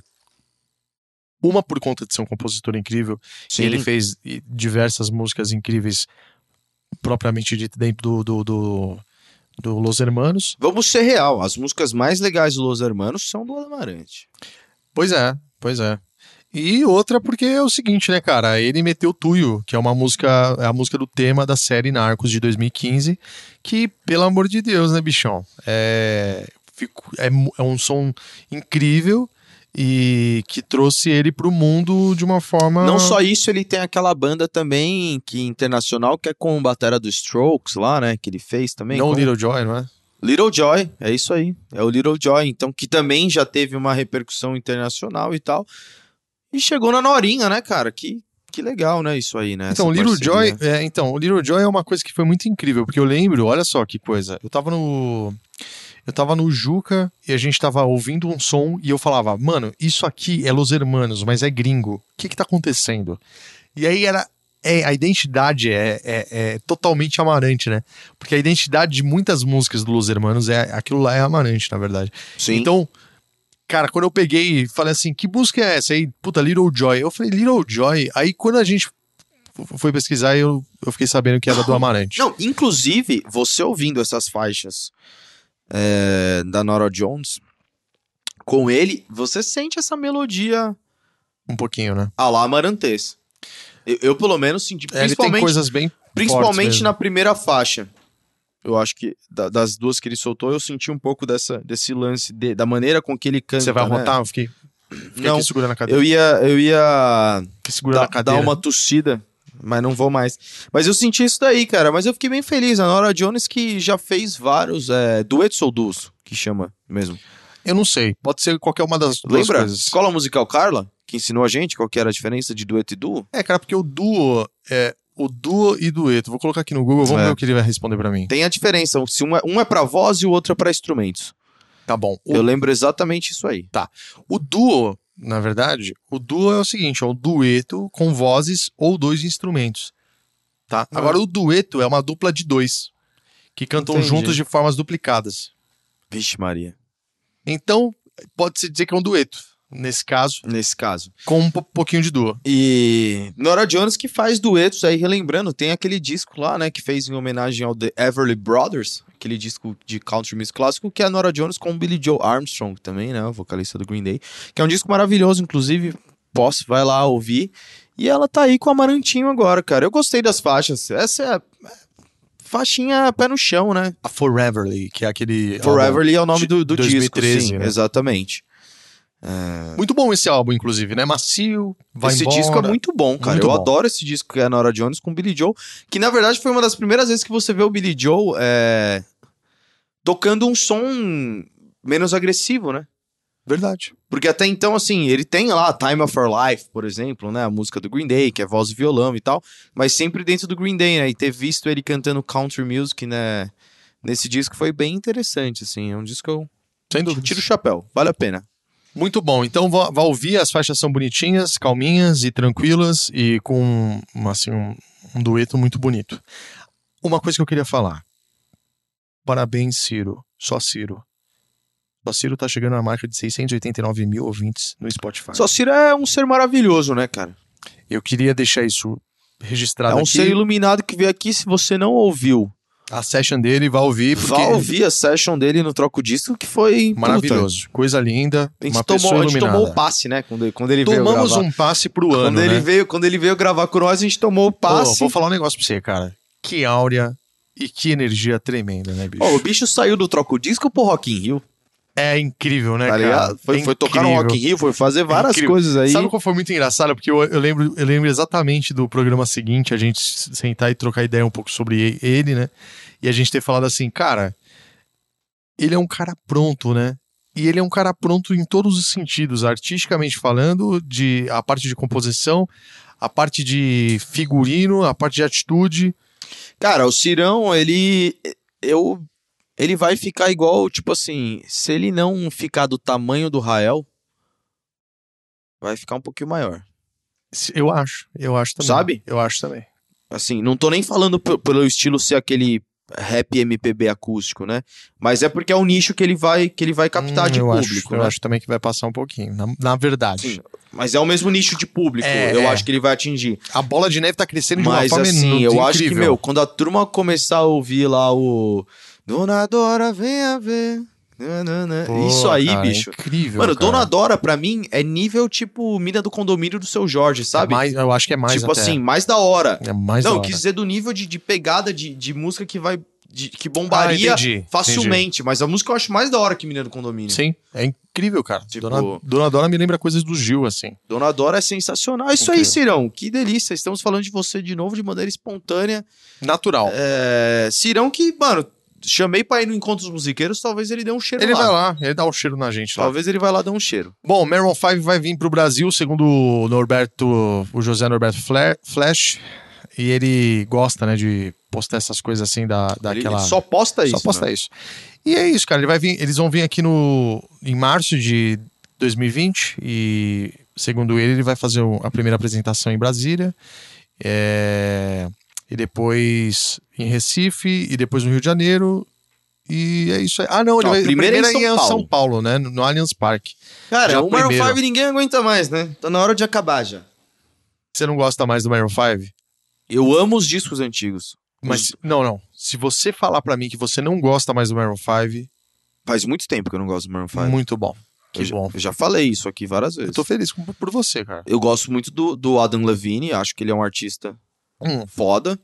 Uma por conta de ser um compositor incrível. E ele fez diversas músicas incríveis, propriamente dito, dentro do, do, do, do Los Hermanos. Vamos ser real, as músicas mais legais do Los Hermanos são do Amarante. Pois é, pois é. E outra porque é o seguinte, né, cara? Ele meteu Tuyo, que é uma música, é a música do tema da série Narcos de 2015, que, pelo amor de Deus, né, bichão? É, é, é um som incrível e que trouxe ele pro mundo de uma forma. Não só isso, ele tem aquela banda também que internacional que é com a batera do Strokes lá, né? Que ele fez também. Não com- Little Joy, não é? Little Joy, é isso aí. É o Little Joy, então que também já teve uma repercussão internacional e tal. E chegou na Norinha, né, cara? Que, que legal, né? Isso aí, né? Então, o Little Joy, é, então, o Little Joy é uma coisa que foi muito incrível, porque eu lembro, olha só que coisa. Eu tava no eu tava no Juca e a gente tava ouvindo um som e eu falava: "Mano, isso aqui é Los Hermanos, mas é gringo. O que que tá acontecendo?" E aí era é, a identidade é, é, é totalmente amarante, né? Porque a identidade de muitas músicas do Los Hermanos é aquilo lá é amarante, na verdade. Sim. Então, cara, quando eu peguei e falei assim, que música é essa aí? Puta, Little Joy. Eu falei, Little Joy. Aí quando a gente foi pesquisar, eu, eu fiquei sabendo que era do Amarante. Não, inclusive, você ouvindo essas faixas é, da Nora Jones com ele, você sente essa melodia Um pouquinho, né? a lá amarantês. Eu, eu, pelo menos, senti, É, ele tem principalmente, coisas bem principalmente na primeira faixa. Eu acho que da- das duas que ele soltou, eu senti um pouco dessa, desse lance, de- da maneira com que ele canta. Você vai né? rotar? Eu fiquei, fiquei Não, aqui segurando a cadeira. Eu ia, eu ia Fiquei segurando dar, a cadeira. dar uma tossida, mas não vou mais. Mas eu senti isso daí, cara. Mas eu fiquei bem feliz. A Nora Jones que já fez vários é, duetos ou duos, que chama mesmo. Eu não sei. Pode ser qualquer uma das duas Lembra? coisas. Escola Musical Carla, que ensinou a gente qual que era a diferença de dueto e duo? É, cara, porque o duo é o duo e dueto. Vou colocar aqui no Google, vamos É. ver o que ele vai responder pra mim. Tem a diferença. Se um é, um é pra voz e o outro é pra instrumentos. Tá bom. O, Eu lembro exatamente isso aí. o duo, na verdade, o duo é o seguinte, é o dueto com vozes ou dois instrumentos. Tá? Ah. Agora o dueto é uma dupla de dois que cantam Entendi. juntos de formas duplicadas. Vixe Maria. Então, pode-se dizer que é um dueto, nesse caso, Nesse caso. com um po- pouquinho de duo. E Nora Jones que faz duetos aí, relembrando, tem aquele disco lá, né, que fez em homenagem ao The Everly Brothers, aquele disco de country music clássico, que é a Nora Jones com o Billy Joe Armstrong também, né, o vocalista do Green Day, que é um disco maravilhoso, inclusive, posso, vai lá ouvir. E ela tá aí com o Amarantinho agora, cara. Eu gostei das faixas. Essa é a faixinha pé no chão, né? A Foreverly, que é aquele. Foreverly é o nome do, do 2013, disco, sim, né? exatamente. Muito bom esse álbum, inclusive, né? Macio, vai esse embora. disco é muito bom, cara. Muito eu bom. adoro esse disco que é Nora Jones com Billy Joe. Que na verdade foi uma das primeiras vezes que você vê o Billy Joe é, tocando um som menos agressivo, né? Verdade. Porque até então, assim, ele tem lá Time of Our Life, por exemplo, né? A música do Green Day, que é voz e violão e tal. Mas sempre dentro do Green Day, né? E ter visto ele cantando country music, né? Nesse disco foi bem interessante, assim. É um disco que eu Sem dúvida. tiro o chapéu. Vale a pena. Muito bom. Então vá, ouvir, as faixas são bonitinhas, calminhas e tranquilas e com assim, um, um dueto muito bonito. Uma coisa que eu queria falar. Parabéns, Ciro. Só Ciro. Só Ciro tá chegando na marca de 689 mil ouvintes no Spotify. Só Ciro é um ser maravilhoso, né, cara? Eu queria deixar isso registrado É um aqui. ser iluminado que veio aqui. Se você não ouviu, A session dele, vá ouvir, porque vá ouvir a session dele no Troco Disco, que foi maravilhoso. Coisa linda. Puta, a gente, uma tomou, pessoa a gente iluminada. tomou o passe, né? Quando, ele- quando ele veio Tomamos um passe pro ano, quando, ele né? veio, quando ele veio gravar com nós, a gente tomou o passe. vou falar um negócio pra você, cara. Que áurea e que energia tremenda, né, bicho? Ó, o bicho saiu do Troco Disco pro Rock in Rio, É incrível, né, tá cara? Foi, É foi tocar no. Rock in Rio, foi fazer várias incrível. coisas aí. Sabe qual foi muito engraçado? Porque eu, eu lembro, eu lembro exatamente do programa seguinte, a gente sentar e trocar ideia um pouco sobre ele, né? E a gente ter falado assim, cara, ele é um cara pronto, né? E ele é um cara pronto em todos os sentidos, artisticamente falando, de a parte de composição, a parte de figurino, a parte de atitude. Cara, o Cirão, ele. Eu. Ele vai ficar igual, tipo assim, se ele não ficar do tamanho do Rael, vai ficar um pouquinho maior. Eu acho, eu acho também. Sabe? Eu acho também. Assim, não tô nem falando pelo estilo ser aquele rap MPB acústico, né? Mas é porque é um nicho que ele vai que ele vai captar Hum, de eu público, acho, Eu né? acho também que vai passar um pouquinho, na, na verdade. Sim, Mas é o mesmo nicho de público, É, eu é. acho que ele vai atingir. A bola de neve tá crescendo de uma forma assim, eu acho que, incrível. meu, quando a turma começar a ouvir lá o Dona Dora, venha ver. Pô, Isso aí, cara, é bicho. incrível. Mano, cara. Dona Dora, pra mim, é nível tipo mina do condomínio do seu Jorge, sabe? É mais, eu acho que é mais tipo até. assim, mais da hora. É mais não, da hora. quis dizer do nível de, de pegada de, de música que vai. de- que Ah, bombaria entendi, facilmente. Mas a música eu acho mais da hora que Mina do Condomínio. Sim, é incrível, cara. Tipo- Dona, Dona Dora me lembra coisas do Gil, assim. Dona Dora é sensacional. É isso aí, Incrível. Cirão. Que delícia. Estamos falando de você de novo de maneira espontânea. Natural. É... Cirão que, mano, chamei pra ir no Encontros Musiqueiros, talvez ele dê um cheiro ele lá. vai lá, ele dá um cheiro na gente lá. Talvez ele vai lá dar um cheiro. Bom, Maroon 5 vai vir pro Brasil, segundo o Norberto, o José Norberto Fla- Flash, e ele gosta, né, de postar essas coisas assim da, Ele daquela só posta isso. Só posta né? isso. E é isso, cara. Ele vai vir, eles vão vir aqui no em março de 2020 e segundo ele ele vai fazer a primeira apresentação em Brasília, é, e depois em Recife e depois no Rio de Janeiro. E é isso aí. Ah, não, ele Não, vai primeiro é em São é Paulo. São Paulo, né? No Allianz Parque. Cara, Já o Maroon primeiro. 5 ninguém aguenta mais, né? Tá na hora de acabar já. Você não gosta mais do Maroon 5? Eu amo os discos antigos. Mas não, não. Se você falar pra mim que você não gosta mais do Maroon 5, Faz muito tempo que eu não gosto do Maroon 5. muito bom. Que eu, já- bom. eu já falei isso aqui várias vezes. Eu tô feliz por você, cara. Eu gosto muito do, do Adam Levine, acho que ele é um artista Foda.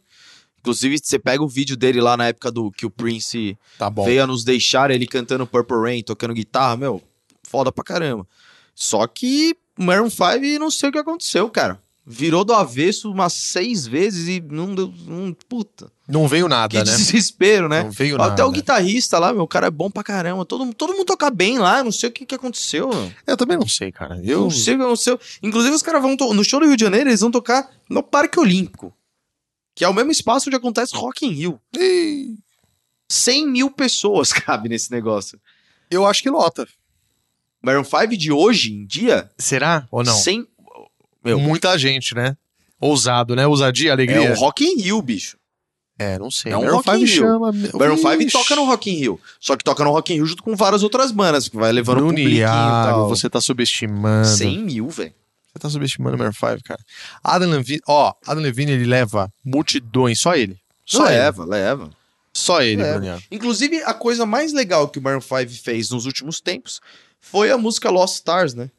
Inclusive, você pega o vídeo dele lá na época do que o Prince tá veio a nos deixar, ele cantando Purple Rain, tocando guitarra, meu, foda pra caramba. Só que o Maroon 5, não sei o que aconteceu, cara. Virou do avesso umas seis vezes e não deu. Não, puta. Não veio nada, Que né? desespero, né? Não veio Até nada. o guitarrista lá, meu, o cara é bom pra caramba. Todo, todo mundo toca bem lá, não sei o que, que aconteceu. meu. Eu também não sei, cara. Eu Eu não sei o que aconteceu. Inclusive, os caras vão. to- No show do Rio de Janeiro, eles vão tocar no Parque Olímpico. Que é o mesmo espaço onde acontece Rock in Rio. Ih, 100 mil pessoas cabe nesse negócio. eu acho que lota. Maroon 5 de hoje em dia, Será ou não? 100 Meu. Muita gente, né? Ousado, né? Ousadia, é alegria. o Rock in Rio, bicho. É, não sei. É um Maroon Rock in 5 Rio. chama. Maroon 5 Ixi. toca no Rock in Rio. Só que toca no Rock in Rio junto com várias outras bandas, que vai levando o Bruno publiquinho e tal. você tá subestimando. 100 mil, velho. Você tá subestimando o Maroon 5, cara. Adam Levine, ó, Adam Levine, ele leva multidões, só ele. Só ele. Leva, leva. Só ele, Leva. Inclusive, a coisa mais legal que o Maroon 5 fez nos últimos tempos foi a música Lost Stars, né?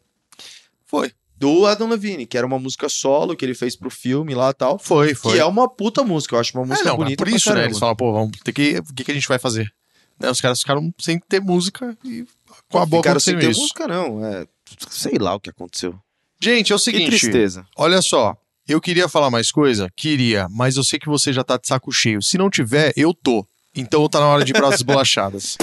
Foi. Do Adam Levine, que era uma música solo que ele fez pro filme lá e tal. Foi, foi. Que é uma puta música, eu acho uma É, música não, mas bonita por isso, né? Eles falam, pô, vamos ter que. O que, que a gente vai fazer? Né, os caras ficaram sem ter música e com a Ficaram sem ter isso. música, não. É, sei lá o que aconteceu. Gente, é o Que seguinte. tristeza. Olha só, eu queria falar mais coisa? Queria, mas eu sei que você já tá de saco cheio. Se não tiver, eu tô. Então tá na hora de ir bolachadas.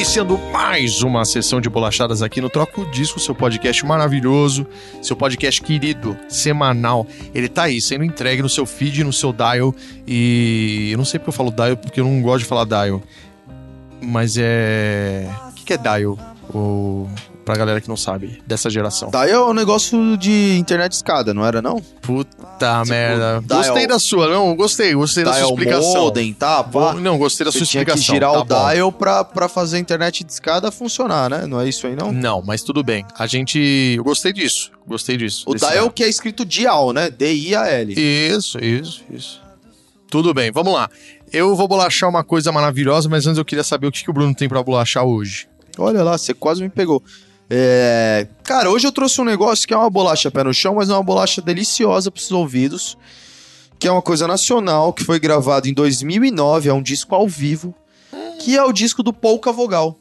Iniciando mais uma sessão de bolachadas aqui no Troco Disco, seu podcast maravilhoso, seu podcast querido, semanal. Ele tá aí, sendo entregue no seu feed, no seu dial. E eu não sei porque eu falo dial, porque eu não gosto de falar dial. Mas é. O que, que é dial? O... Pra galera que não sabe, dessa geração. Daí é um negócio de internet escada, não era não? Puta merda. dial- Gostei da sua, não, gostei, gostei da sua Dial explicação. modem, tá? Pá. Não, gostei da Você sua tinha que explicação. girar tá o bom. dial pra, pra fazer a internet de escada funcionar, né? Não é isso aí, não? Não, mas tudo bem. A gente. Eu gostei disso. Gostei disso. O dial que é escrito dial, né? D-I-A-L. Isso, isso, isso. Tudo bem, vamos lá. Eu vou bolachar uma coisa maravilhosa, mas antes eu queria saber o que, que o Bruno tem pra bolachar hoje. Olha lá, você quase me pegou. É... Cara, hoje eu trouxe um negócio que é uma bolacha pé no chão, mas é uma bolacha deliciosa para os ouvidos. Que é uma coisa nacional, que foi gravado em 2009, é um disco ao vivo. Que é o disco do Polka Vogal.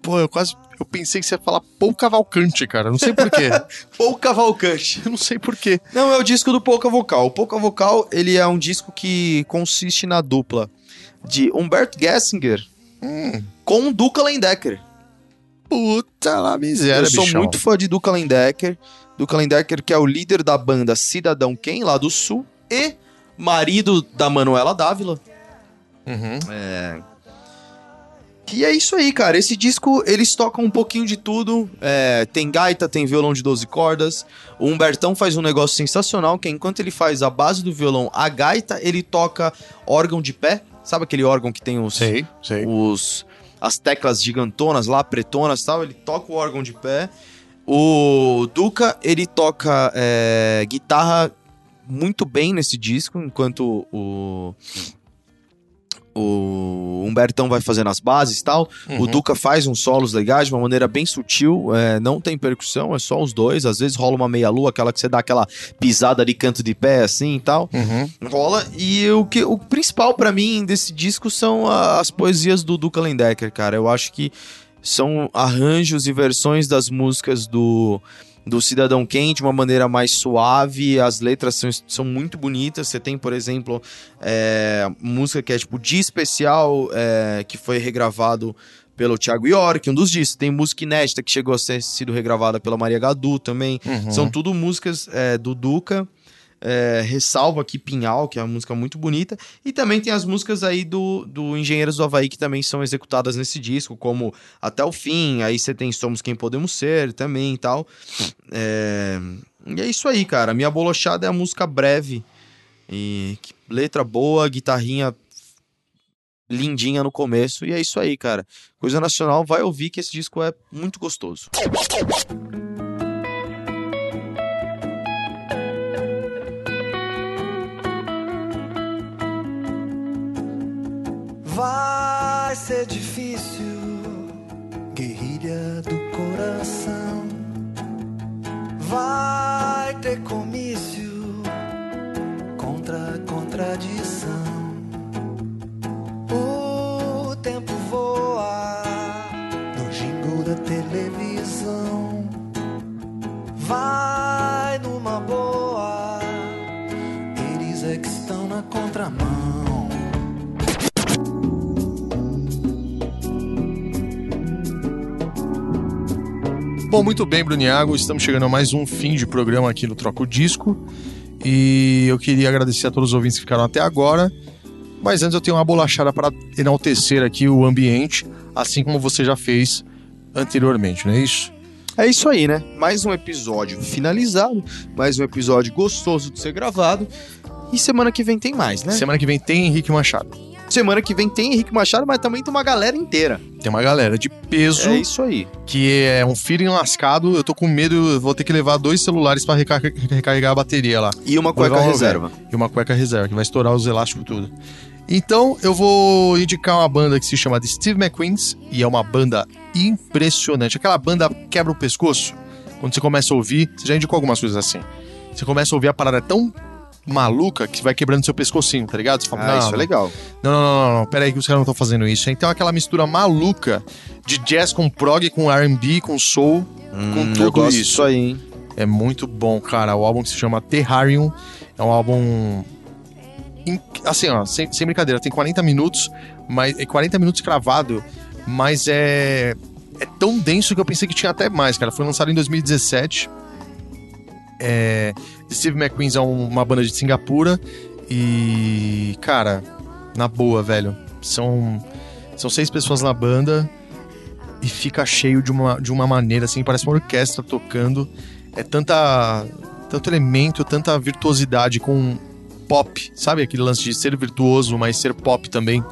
Pô, eu quase. eu pensei que você ia falar Paul Cavalcante, cara. Não sei porquê. Paul Cavalcante. eu não sei porquê. Não, é o disco do Pouca Vocal. O Pouca Vocal, ele é um disco que consiste na dupla de Humberto Gessinger Hum, com Duca Lendecker. Puta lá miséria, Eu sou bichão. muito fã de Duca Lendecker. Duca Lendecker, que é o líder da banda Cidadão Quem, lá do Sul, e marido da Manuela Dávila. Uhum. É. E é isso aí, cara. Esse disco, eles tocam um pouquinho de tudo. É, tem gaita, tem violão de 12 cordas. O Humbertão faz um negócio sensacional, que enquanto ele faz a base do violão, a gaita, ele toca órgão de pé. Sabe aquele órgão que tem os, Sei, sei. os as teclas gigantonas lá, pretonas tal? Ele toca o órgão de pé. O Duca, ele toca é, guitarra muito bem nesse disco, enquanto o o Humbertão vai fazendo as bases e tal. O Uhum. Duca faz uns solos legais de uma maneira bem sutil, é, não tem percussão, é só os dois. Às vezes rola uma meia-lua, aquela que você dá aquela pisada de canto de pé assim e tal. Uhum. Rola. E o, que, o principal pra mim desse disco são a- as poesias do Duca Lendecker, cara. Eu acho que são arranjos e versões das músicas do, do Cidadão Quem de uma maneira mais suave. As letras são, são muito bonitas. Você tem, por exemplo, é, música que é tipo Dia Especial, é, que foi regravado pelo Thiago York, um dos discos. Tem música inédita que chegou a ser sido regravada pela Maria Gadu também. Uhum. São tudo músicas é, do Duca. É, ressalvo aqui Pinhal, que é uma música muito bonita. E também tem as músicas aí do, do Engenheiros do Havaí que também são executadas nesse disco, como Até o Fim. Aí você tem Somos Quem Podemos Ser também e tal. É, E é isso aí, cara. Minha Bolochada é a música breve. E letra boa, guitarrinha lindinha no começo. E é isso aí, cara. Coisa nacional, vai ouvir que esse disco é muito gostoso. Vai ser difícil, guerrilha do coração. Vai ter comício contra a contradição. O tempo voa no jingle da televisão. Vai numa boa, eles é que estão na contramão. Bom, muito bem, Bruniago. Estamos chegando a mais um fim de programa aqui no Troco Disco. E eu queria agradecer a todos os ouvintes que ficaram até agora. Mas antes eu tenho uma bolachada para enaltecer aqui o ambiente, assim como você já fez anteriormente, não é isso? É isso aí, né? Mais um episódio finalizado, mais um episódio gostoso de ser gravado. E semana que vem tem mais, né? Semana que vem tem Henrique Machado. Semana que vem tem Henrique Machado, mas também tem uma galera inteira. Tem uma galera de peso É isso aí. que é um feeling lascado. Eu tô com medo, vou ter que levar dois celulares para recarregar a bateria lá. E uma cueca reserva. e uma cueca reserva, que vai estourar os elásticos tudo. Então, eu vou indicar uma banda que se chama The Steve McQueen's e é uma banda impressionante. Aquela banda quebra o pescoço. Quando você começa a ouvir, você já indicou algumas coisas assim. Você começa a ouvir a parada tão maluca que vai quebrando seu pescocinho, tá ligado? Você fala, Ah, não, isso é legal. não, não, não, não, não, pera aí que os caras não estão fazendo isso. Então, aquela mistura maluca de jazz com prog, com R&B, com soul, com Hum, eu tudo isso. disso aí, hein? É muito bom, cara. O álbum que se chama Terrarium é um álbum. Assim, ó, sem, sem brincadeira, tem 40 minutos, mas é 40 minutos cravado, mas é. É tão denso que eu pensei que tinha até mais, cara. Foi lançado em 2017. É, The Steve McQueen é um- uma banda de Singapura. E. Cara, na boa, velho. São. São seis pessoas na banda. E fica cheio de uma, de uma maneira assim, parece uma orquestra tocando é tanta tanto elemento, tanta virtuosidade com pop, sabe aquele lance de ser virtuoso, mas ser pop também,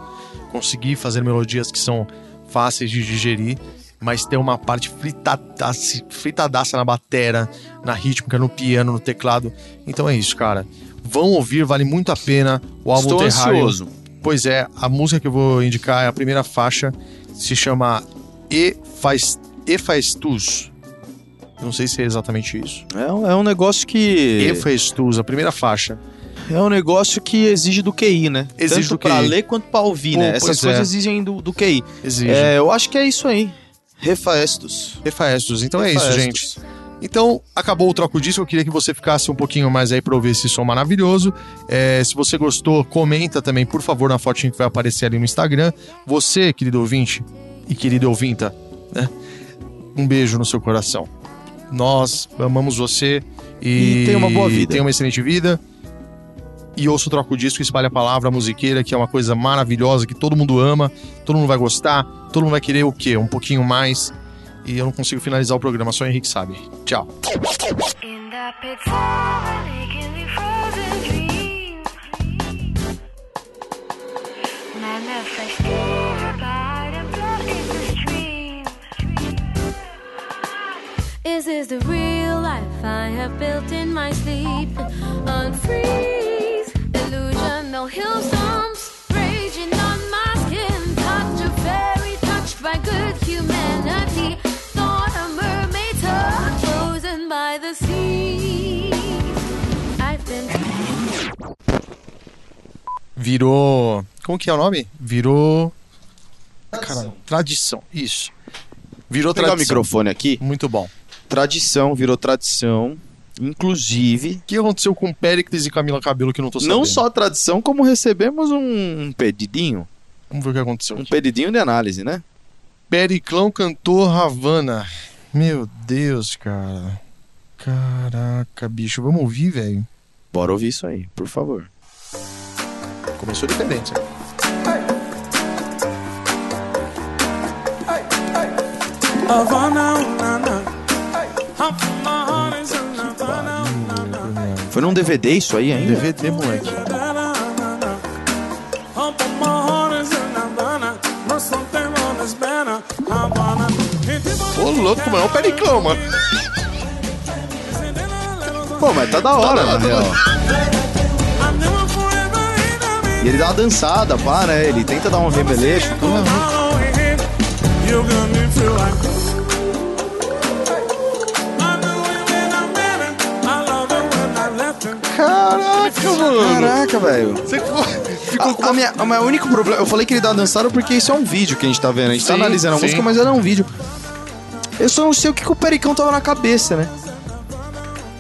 conseguir fazer melodias que são fáceis de digerir, mas ter uma parte fritadaça, fritadaça na batera, na rítmica, no piano, no teclado. Então é isso, cara. Vão ouvir, vale muito a pena. O álbum Estou Terrarium. ansioso. Pois é, a música que eu vou indicar é a primeira faixa, se chama E Faz, e Faz Tus. Não sei se é exatamente isso. É um, é um negócio que. E Faz Tus, a primeira faixa. É um negócio que exige do QI, né? Exige Tanto do pra QI. ler quanto pra ouvir, Pô, né? Essas é. coisas exigem do, do QI. Exige. É, eu acho que é isso aí. Refaestos. Refaestos. Então é isso, Refaestos. gente. Então, acabou o troco disco. Eu queria que você ficasse um pouquinho mais aí pra ouvir esse som maravilhoso. É, se você gostou, comenta também, por favor, na fotinha que vai aparecer ali no Instagram. Você, querido ouvinte e querida ouvinta, né? Um beijo no seu coração. Nós amamos você e, E tenha uma boa vida. Tenha uma excelente vida. E ouça o Troco Disco, espalha a palavra musiqueira, que é uma coisa maravilhosa, que todo mundo ama, todo mundo vai gostar, todo mundo vai querer o quê? Um pouquinho mais. E eu não consigo finalizar o programa, só o Henrique sabe. Tchau. Stream Is this the real life I have built in my sleep? Unfreeze, Virou. Como que é o nome? Virou. Caramba, tradição. Isso. Virou Vou pegar o tradição. microfone aqui. Muito bom. Tradição, virou tradição. Inclusive, O que aconteceu com Péricles e Camila Cabelo que não tô sabendo? não só tradição, como recebemos um pedidinho. Vamos ver o que aconteceu. Um aqui. pedidinho de análise, né? Periclão cantou Havana. Meu Deus, cara. Caraca, bicho. Vamos ouvir, velho. Bora ouvir isso aí, por favor. Começou diferente. hein? Havana, ooh, Foi num DVD isso aí ainda? DVD, moleque. Na, na, na. Ô, louco, mano. É o Periclão, mano. Pô, mas tá da hora, na real. I'm never forever in a E ele dá uma dançada, pá, né? Ele tenta dar um remeleixo. tudo. Follow Caraca, mano. Caraca, velho. Você ficou, ficou com A, a minha, o meu único problema, eu falei que ele dá dançada porque isso é um vídeo que a gente tá vendo. A gente tá Sim, analisando a sim. música, mas era um vídeo. Eu só não sei o que, que o Pericão tava na cabeça, né?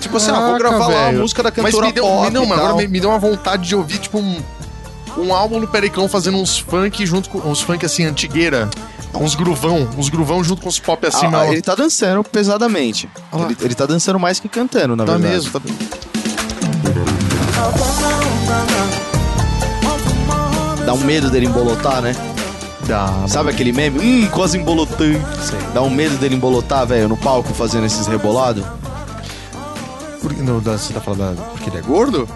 Tipo assim, ah, vou gravar lá a música da Mas cantora me deu, pop me, não, mas agora me, me deu uma vontade de ouvir, tipo, um, um álbum do Periclão fazendo uns funk junto com... Uns funk, assim, antigueira. Uns gruvão. Uns gruvão junto com os pop assim, Ah, ele tá dançando pesadamente. Ah. Ele, ele tá dançando mais que cantando, na Tá verdade. mesmo, tá Dá um medo dele embolotar, né? Dá, Sabe aquele meme? Hum, quase embolotando. Dá um medo dele embolotar, velho, no palco fazendo esses rebolados. Por, da, você tá falando porque ele é gordo?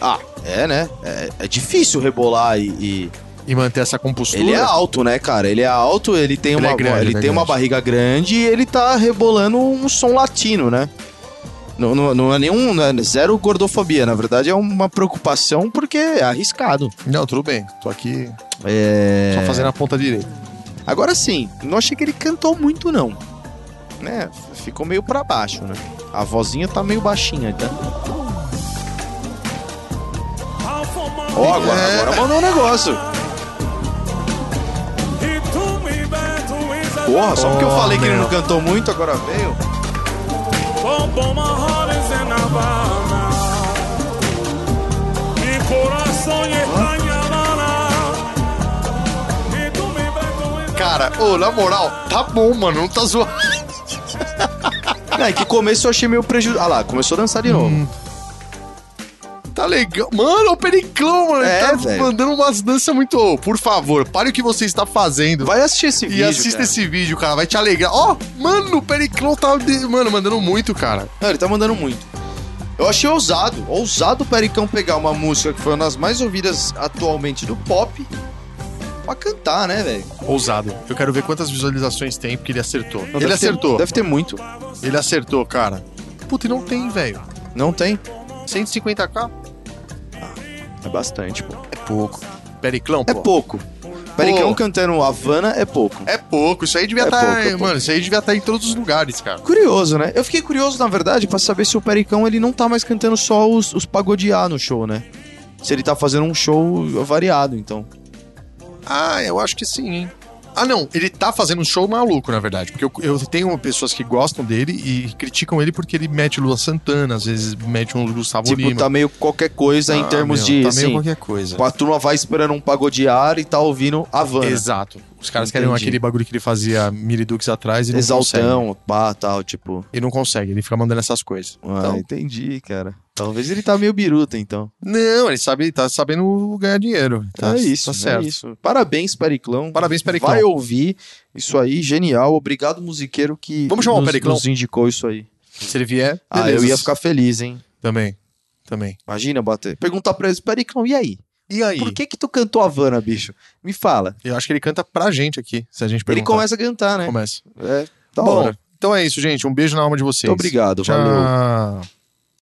Ah, é, né? É, é difícil rebolar e- e E manter essa compostura? Ele é alto, né, cara? Ele é alto, ele tem Ele uma, é grande, ele é tem uma barriga grande e ele tá rebolando um som latino, né? Não, não, não é nenhum. Não é zero gordofobia, na verdade é uma preocupação porque é arriscado. Não, tudo bem. Tô aqui É... só fazendo a ponta direita. Agora sim, não achei que ele cantou muito, não. Né? Ficou meio pra baixo, né? A vozinha tá meio baixinha, tá? Ó, agora, É. agora mandou um negócio. Porra, só porque eu Oh, falei que ele não cantou muito, agora veio. Cara, ô, na moral, tá bom, mano. Não tá zoando. É que começo eu achei meio prejudicado. Ah lá, começou a dançar de novo. Hum. Tá legal. Mano, o Periclão, mano. É, ele tá velho. mandando umas danças muito. Ô, por favor, pare o que você está fazendo. Vai assistir esse e vídeo. assista cara. esse vídeo, cara. Vai te alegrar. Ó, mano, o Periclão tá, de- mano, mandando muito, cara. Não, ele tá mandando muito. Eu achei ousado. Ousado o Pericão pegar uma música que foi uma das mais ouvidas atualmente do pop pra cantar, né, velho? Ousado. Eu quero ver quantas visualizações tem, porque ele acertou. Não, ele deve ter- acertou. deve ter muito. Ele acertou, cara. Puta, e não tem, velho. Não tem? 150k? É bastante, pô. É pouco. Periclão, É pô. pouco. Pericão cantando Havana é pouco. É pouco. Isso aí devia É estar. pouco, é. Mano, isso aí devia estar em todos os lugares, cara. Curioso, né? Eu fiquei curioso, na verdade, pra saber se o Pericão ele não tá mais cantando só os, os pagodear no show, né? Se ele tá fazendo um show variado, então. Ah, eu acho que sim, hein? Ah, não, ele tá fazendo um show maluco, na verdade. Porque eu, eu tenho pessoas que gostam dele e criticam ele porque ele mete Lua Santana, às vezes mete um Gustavo Tipo, Lima. tá meio qualquer coisa em Ah, termos meu, de. Tá meio assim, qualquer coisa. a turma vai esperando um pagodear e tá ouvindo Havana. Exato. Os caras querem Entendi. aquele bagulho que ele fazia Miridux atrás e não consegue. Exaltão, pá, tal, tipo. E não consegue, ele fica mandando essas coisas. Ah, Então, entendi, cara. Talvez ele tá meio biruta, então. não, ele sabe, tá sabendo ganhar dinheiro. Tá, é isso, tá certo. é isso. Parabéns, Periclão. Parabéns, Periclão. Vai ouvir isso aí, genial. Obrigado, musiqueiro, que Vamos chamar o nos, Periclão? nos indicou isso aí. Se ele vier, Ah, beleza. eu ia ficar feliz, hein? Também, também. Imagina bater. Perguntar pra eles, Periclão, e aí? E aí? Por que que tu cantou Havana, bicho? Me fala. Eu acho que ele canta pra gente aqui, se a gente perguntar. Ele começa a cantar, né? Começa. É, da Bom, hora. então é isso, gente. Um beijo na alma de vocês. Muito obrigado, Tchau. valeu.